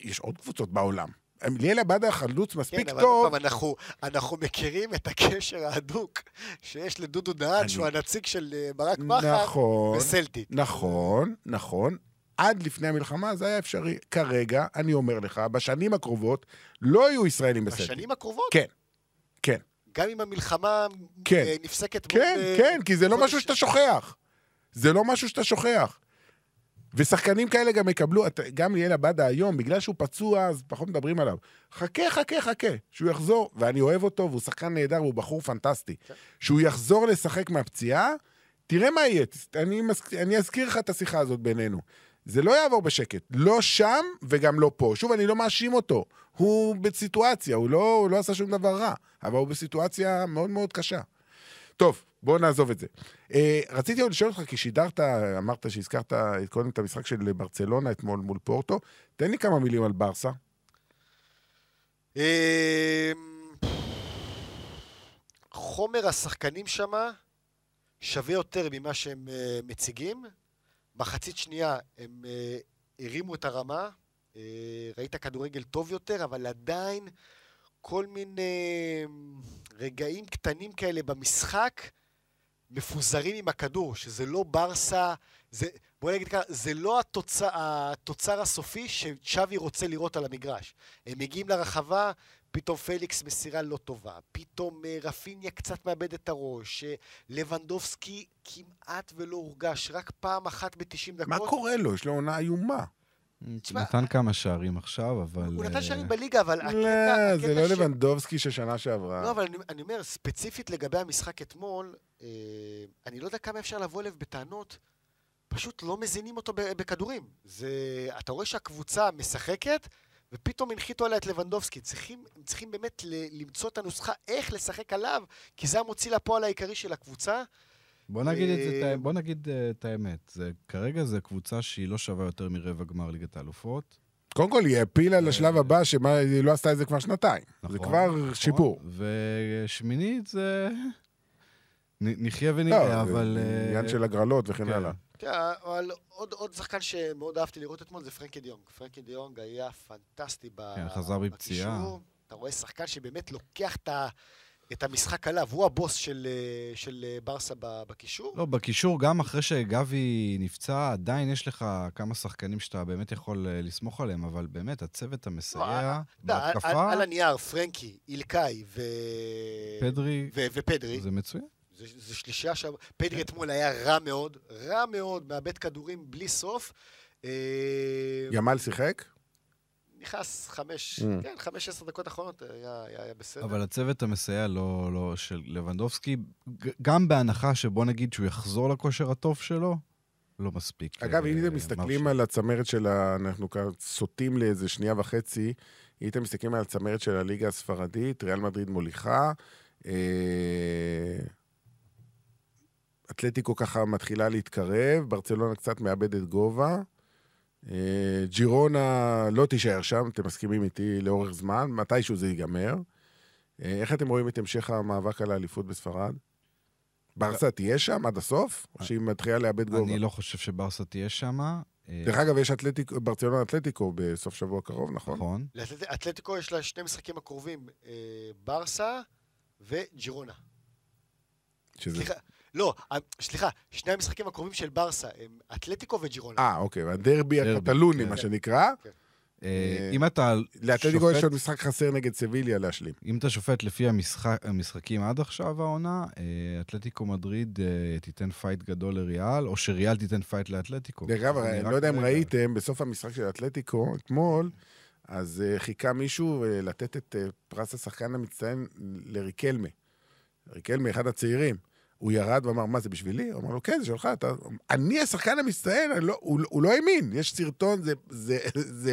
יש עוד קבוצות בעולם. ליאל עבאדה חלוץ מספיק כן, אבל טוב. עוד פעם, אנחנו, אנחנו מכירים את הקשר ההדוק שיש לדודו דהן, אני- שהוא הנציג של אה, ברק בכר, נכון, בסלטיק. נכון, נכון. עד לפני המלחמה זה היה אפשרי. כרגע, אני אומר לך, בשנים הקרובות לא יהיו ישראלים בסלטיק. בשנים הקרובות, כן, כן. גם אם המלחמה כן. אה, נפסקת... כן, בעוד, אה, כן, כי זה לא משהו שאתה שוכח. זה לא משהו שאתה שוכח. ושחקנים כאלה גם יקבלו, גם ליאל עבדה היום, בגלל שהוא פצוע, אז פחות מדברים עליו. חכה, חכה, חכה, שהוא יחזור, ואני אוהב אותו, והוא שחקן נהדר, והוא בחור פנטסטי. שהוא יחזור לשחק מהפציעה, תראה מה יהיה. אני. אני אזכיר לך את השיחה הזאת בינינו. זה לא יעבור בשקט. לא שם וגם לא פה. שוב, אני לא מאשים אותו. הוא בסיטואציה, הוא לא, הוא לא עשה שום דבר רע, אבל הוא בסיטואציה מאוד מאוד קשה. טוב, בואו נעזוב את זה. אה, רציתי עוד לשאול אותך, כי שידרת, אמרת שהזכרת קודם את המשחק של ברצלונה אתמול מול פורטו. תן לי כמה מילים על ברסה. אה, חומר השחקנים שם שווה יותר ממה שהם אה, מציגים. מחצית שנייה הם אה, הרימו את הרמה, אה, ראית כדורגל טוב יותר, אבל עדיין כל מיני רגעים קטנים כאלה במשחק מפוזרים עם הכדור, שזה לא ברסה, זה, בוא נגיד ככה, זה לא התוצר, התוצר הסופי שצ'אבי רוצה לראות על המגרש. הם מגיעים לרחבה, פתאום פליקס מסירה לא טובה, פתאום אה, רפיניה קצת מאבד את הראש, אה, לבנדובסקי כמעט ולא הורגש, רק פעם אחת ב-90 דקות. מה קורה לו? יש לו עונה איומה. תשמע, נתן כמה שערים עכשיו, אבל... הוא נתן אה, שערים בליגה, אבל הקטע... לא, זה לא לבנדובסקי של שנה שעברה. לא, אבל אני, אומר, ספציפית לגבי המשחק אתמול, אה, אני לא יודע כמה אפשר לבוא אליו בטענות, פשוט לא מזינים אותו בכדורים. זה, אתה רואה שהקבוצה משחקת, ופתאום הנחיתו עליה את לבנדובסקי. צריכים, צריכים באמת למצוא את הנוסחה איך לשחק עליו, כי זה המוציא לפועל העיקרי של הקבוצה. בוא נגיד, את זה, אה, בוא נגיד אה, את האמת. זה, כרגע זו קבוצה שהיא לא שווה יותר מרבע גמר ליגת האלופות. קודם כל, היא העפילה לשלב הבא, שהיא לא עשתה את זה כבר שנתיים. זה נכון, כבר נכון. שיפור. ושמינית זה... נ- נחיה לא, ונראה, זה אבל... אה, עניין של הגרלות וכן כן. הלאה. כן, אבל עוד, עוד שחקן שמאוד אהבתי לראות אתמול זה פרנקי דיונג. פרנקי דיונג היה פנטסטי ב... כן, חזר בפציעה. בקישור. אתה רואה שחקן שבאמת לוקח את, ה... את המשחק עליו, הוא הבוס של, אה, של אה, ברסה בקישור. לא, בקישור, גם אחרי שגבי נפצע, עדיין יש לך כמה שחקנים שאתה באמת יכול אה, לסמוך עליהם, אבל באמת, הצוות המסייע, לא, יודע, על, בהתקפה, על הנייר, פרנקי, אילקאי ו... פדרי, ו... ופדרי. זה מצוין. זה, זה שלישייה שם. פדרי אתמול היה רע מאוד, רע מאוד, מאבד כדורים בלי סוף. ימל שיחק? נכנס חמש, Mm. כן, חמש, עשר דקות אחרונות, היה, היה, היה בסדר. אבל הצוות המסייע לא, לא, של לבנדובסקי, גם בהנחה שבוא נגיד שהוא יחזור לכושר הטוב שלו, לא מספיק. אגב, אה, אם אתם מרשים. מסתכלים על הצמרת של ה... אנחנו כאן סוטים לאיזה שנייה וחצי, אם אתם מסתכלים על הצמרת של הליגה הספרדית, ריאל מדריד מוליכה, אה, אתלטיקו ככה מתחילה להתקרב, ברצלונה קצת מאבדת גובה, אה, ג'ירונה לא תישאר שם, אתם מסכימים איתי לאורך זמן, מתישהו זה ייגמר. אה, איך אתם רואים את המשך המאבק על האליפות בספרד? ברסה תהיה שם עד הסוף, או שהיא מתחילה לאבד גובה? אני לא חושב שברסה תהיה שם. דרך אגב, יש אתלטיקו, ברצלונה אתלטיקו בסוף שבוע קרוב, נכון? נכון. לאתלטיקו יש לה שני משחקים הקרובים, אה, ברסה וג'ירונה. שזה... סליחה, לא, אה, סליחה, שני המשחקים הקרובים של ברסה הם אתלטיקו וג'ירונה. אה, אוקיי, הדרבי דרבי, הקטלוני, כן. מה שנקרא. אה, אם אתה לאתלטיקו יש שופט- עוד משחק חסר נגד סביליה להשלים. אם אתה שופט לפי המשחק, המשחקים עד עכשיו העונה, אה, אתלטיקו מדריד אה, תיתן פייט גדול לריאל, או שריאל תיתן פייט לאתלטיקו. דרך אגב, אני לא יודע אם. ראיתם, בסוף המשחק של אתלטיקו, אתמול, אז אה, חיכה מישהו אה, לתת את אה, פרס השחקן המצטיין לריקלמה. ריקלמה, אחד הצעירים. הוא ירד ואמר, מה, זה בשבילי? הוא אמר לו, כן, זה שלך, אתה... אני השחקן המצטיין, לא, הוא, הוא לא האמין. יש סרטון, זה, זה, זה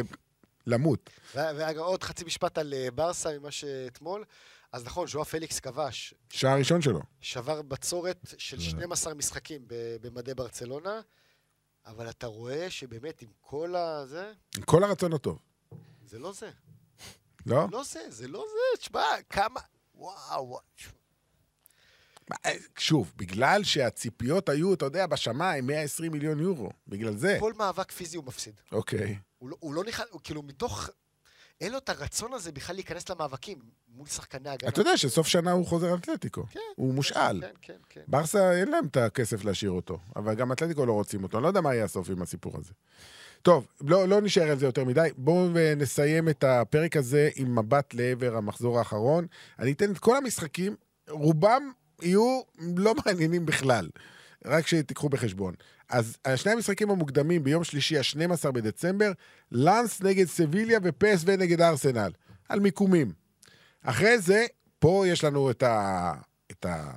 למות. ואגב, עוד חצי משפט על אה, ברסה ממה שאתמול. אז נכון, ז'ואר פליקס כבש, שער ראשון שלו. שבר בצורת של זה- 12 משחקים במדי ברצלונה, אבל אתה רואה שבאמת עם כל הזה, עם כל הרצון הטוב. זה לא זה. לא? לא זה, זה לא זה. תשמע, כמה... וואו, וואו. אה, שוב, בגלל שהציפיות היו, אתה יודע, בשמיים, 120 מיליון יורו. בגלל זה. כל מאבק פיזי הוא מפסיד. אוקיי. הוא לא, הוא לא נכנס, הוא כאילו מתוך... אין לו את הרצון הזה בכלל להיכנס למאבקים מול שחקני הגנה. אתה יודע שסוף שנה הוא חוזר לאתלטיקו. כן. הוא מושאל. כן, כן, כן. ברסה אין להם את הכסף להשאיר אותו, אבל גם אתלטיקו לא רוצים אותו. אני לא יודע מה יהיה הסוף עם הסיפור הזה. טוב, לא, לא נשאר על זה יותר מדי. בואו נסיים את הפרק הזה עם מבט לעבר המחזור האחרון. אני אתן את כל המשחקים, רובם יהיו לא מעניינים בכלל. רק שתיקחו בחשבון. אז שני המשחקים המוקדמים ביום שלישי, ה-12 בדצמבר, לאנס נגד סביליה ופסו נגד ארסנל. על מיקומים. אחרי זה, פה יש לנו את, ה... את, ה...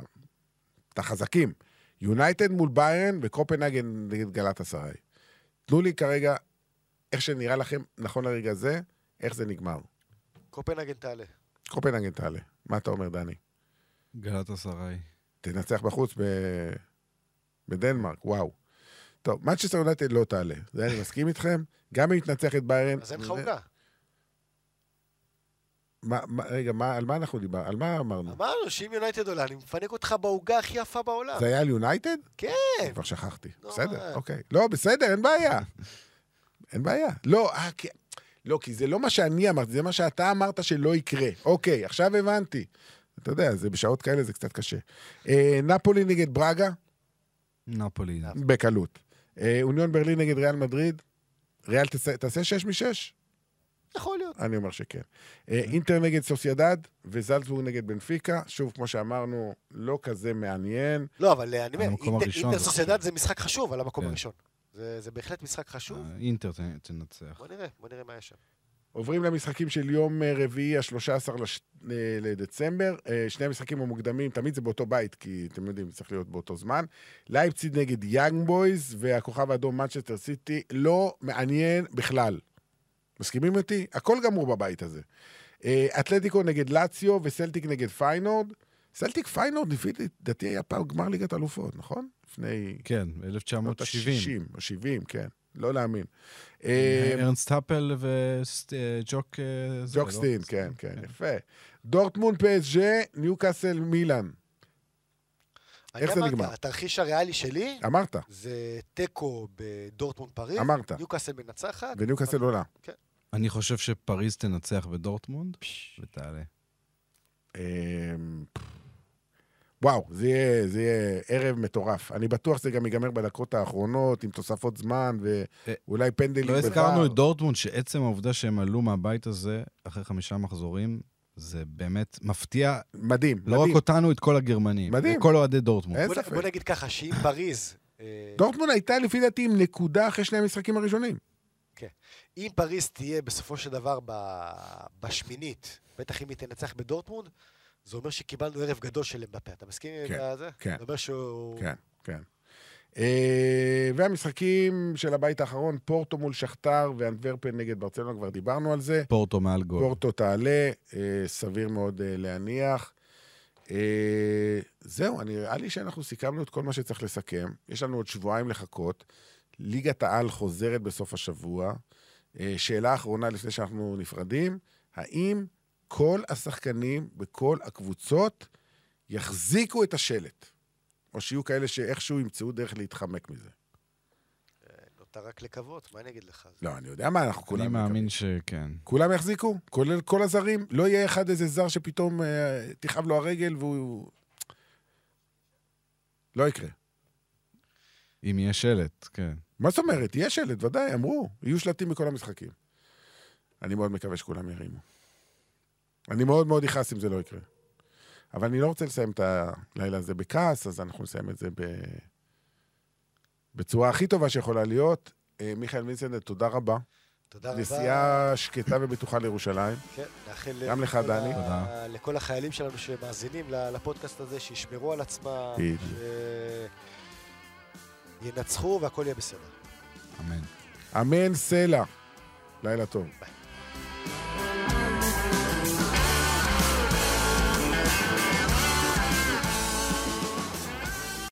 את החזקים. יונייטד מול ביירן וקופנהגן נגד גלת אסריי. תנו לי כרגע, איך שנראה לכם, נכון לרגע זה, איך זה נגמר. קופנהגן תעלה. קופנהגן תעלה. מה אתה אומר, דני? גלת אסריי. תנצח בחוץ ב... בדנמרק, וואו. טוב, מצ'סטר יונייטד לא תעלה. זה אני מסכים איתכם. גם אם תנצח את ביירן... אז אין לך עוגה. מה, מה, רגע, מה, על מה אנחנו דיברנו? על מה אמרנו? אמרנו שאם יונייטד עולה, אני מפנק אותך בעוגה הכי יפה בעולם. זה היה על יונייטד? כן. כבר שכחתי. נו, בסדר, מה? אוקיי. לא, בסדר, אין בעיה. אין בעיה. לא, אה, כי... לא, כי זה לא מה שאני אמרתי, זה מה שאתה אמרת שלא יקרה. אוקיי, עכשיו הבנתי. אתה יודע, זה בשעות כאלה זה קצת קשה. אה, נפולי נגד ברגה, נפולי. בקלות. אה, אוניון ברלין נגד ריאל מדריד, ריאל תעשה- תעשה 6 מ-6? יכול להיות. אני אומר שכן. אה, אינטר נגד סוסיידד וזלצבורג נגד בנפיקה. שוב, כמו שאמרנו, לא כזה מעניין. לא, אבל אני אומר, אינטר- הראשון אינטר זה סוסיידד. זה משחק חשוב על המקום כן. הראשון. זה זה בהחלט משחק חשוב. אה, אינטר ת- תנצח. בוא נראה, בוא נראה מה יש שם. עוברים למשחקים של יום אה, רביעי, ה-13 לש... אה, לדצמבר. אה, שני המשחקים המוקדמים, תמיד זה באותו בית, כי אתם יודעים, צריך להיות באותו זמן. לייפציג נגד יאנג בויז, והכוכב האדום מנצ'סטר סיטי, לא מעניין בכלל. מסכימים איתי? הכל גמור בבית הזה. אתלטיקו נגד לאציו וסלטיק נגד פיינורד. סלטיק פיינורד, לפי דעתי, היה פעם גמר ליגת אלופות, נכון? לפני... כן, שנות ב-1970. ה-60 או 70, כן. לא להאמין. אה, ארנסט האפל וג'וק... אה, ג'וקסטין, כן, כן, יפה. דורטמונד פסג'ה, ניוקאסל מילאן. איך זה נגמר? התרחיש הריאלי שלי אמרת, זה תיקו בדורטמונד פריז. אמרת. ניוקאסל מנצחת. וניוקאסל עולה. אני חושב שפריז תנצח בדורטמונד ותעלה. וואו, זה יהיה, זה יהיה ערב מטורף. אני בטוח שזה גם ייגמר בדקות האחרונות, עם תוספות זמן, ואולי פנדלים לא בVAR. הזכרנו את דורטמונד, שעצם העובדה שהם עלו מהבית הזה אחרי חמישה מחזורים, זה באמת מפתיע, מדהים, לא רק מדהים. אותנו, את כל הגרמנים. מדהים. כל אוהדי דורטמונד. אין בוא, ספק. בוא נגיד ככה, שאם פריז... אה, דורטמונד הייתה לפי דעתי עם נקודה אחרי שני המשחקים הראשונים. אם פריז תהיה בסופו של דבר. בשמינית, בטח אם היא תנצח בדורטמונד, זה אומר שקיבלנו ערב גדול של אמבפה. אתה מסכים כן, עם זה? כן. זה אומר שהוא... כן, כן. אה, והמשחקים של הבית האחרון, פורטו מול שכתר ואנטוורפן נגד ברצלונה, כבר דיברנו על זה. פורטו מעל גול. פורטו תעלה, אה, סביר מאוד אה, להניח. אה, זהו, נראה לי שאנחנו סיכמנו את כל מה שצריך לסכם. יש לנו עוד שבועיים לחכות. ליגת העל חוזרת בסוף השבוע. אה, שאלה אחרונה לפני שאנחנו נפרדים, האם כל השחקנים בכל הקבוצות יחזיקו את השלט? או שיהיו כאלה שאיכשהו ימצאו דרך להתחמק מזה? נותר רק לקוות, מה אני אגיד לך? לא, אני יודע מה, אנחנו כולם... אני. מאמין שכן. כולם יחזיקו? כולל כל הזרים? לא יהיה אחד איזה זר שפתאום אה, תכאב לו הרגל והוא... לא יקרה. אם יהיה שלט, כן. מה זאת אומרת? יהיה שלט, ודאי, אמרו. יהיו שלטים בכל המשחקים. אני מאוד מקווה שכולם ירימו. אני מאוד מאוד אכעס אם זה לא יקרה. אבל אני לא רוצה לסיים את הלילה הזה בכעס, אז אנחנו נסיים את זה ב... בצורה הכי טובה שיכולה להיות. אה, מיכאל וינסנדל, תודה רבה. תודה רבה. נסיעה שקטה ובטוחה לירושלים. כן, נאחל גם לך, לכל דני. ה- תודה. לכל החיילים שלנו שמאזינים ל- לפודקאסט הזה, שישמרו על עצמם, בדיוק. ינצחו והכל יהיה בסדר. אמן. אמן סלע. לילה טוב. ביי.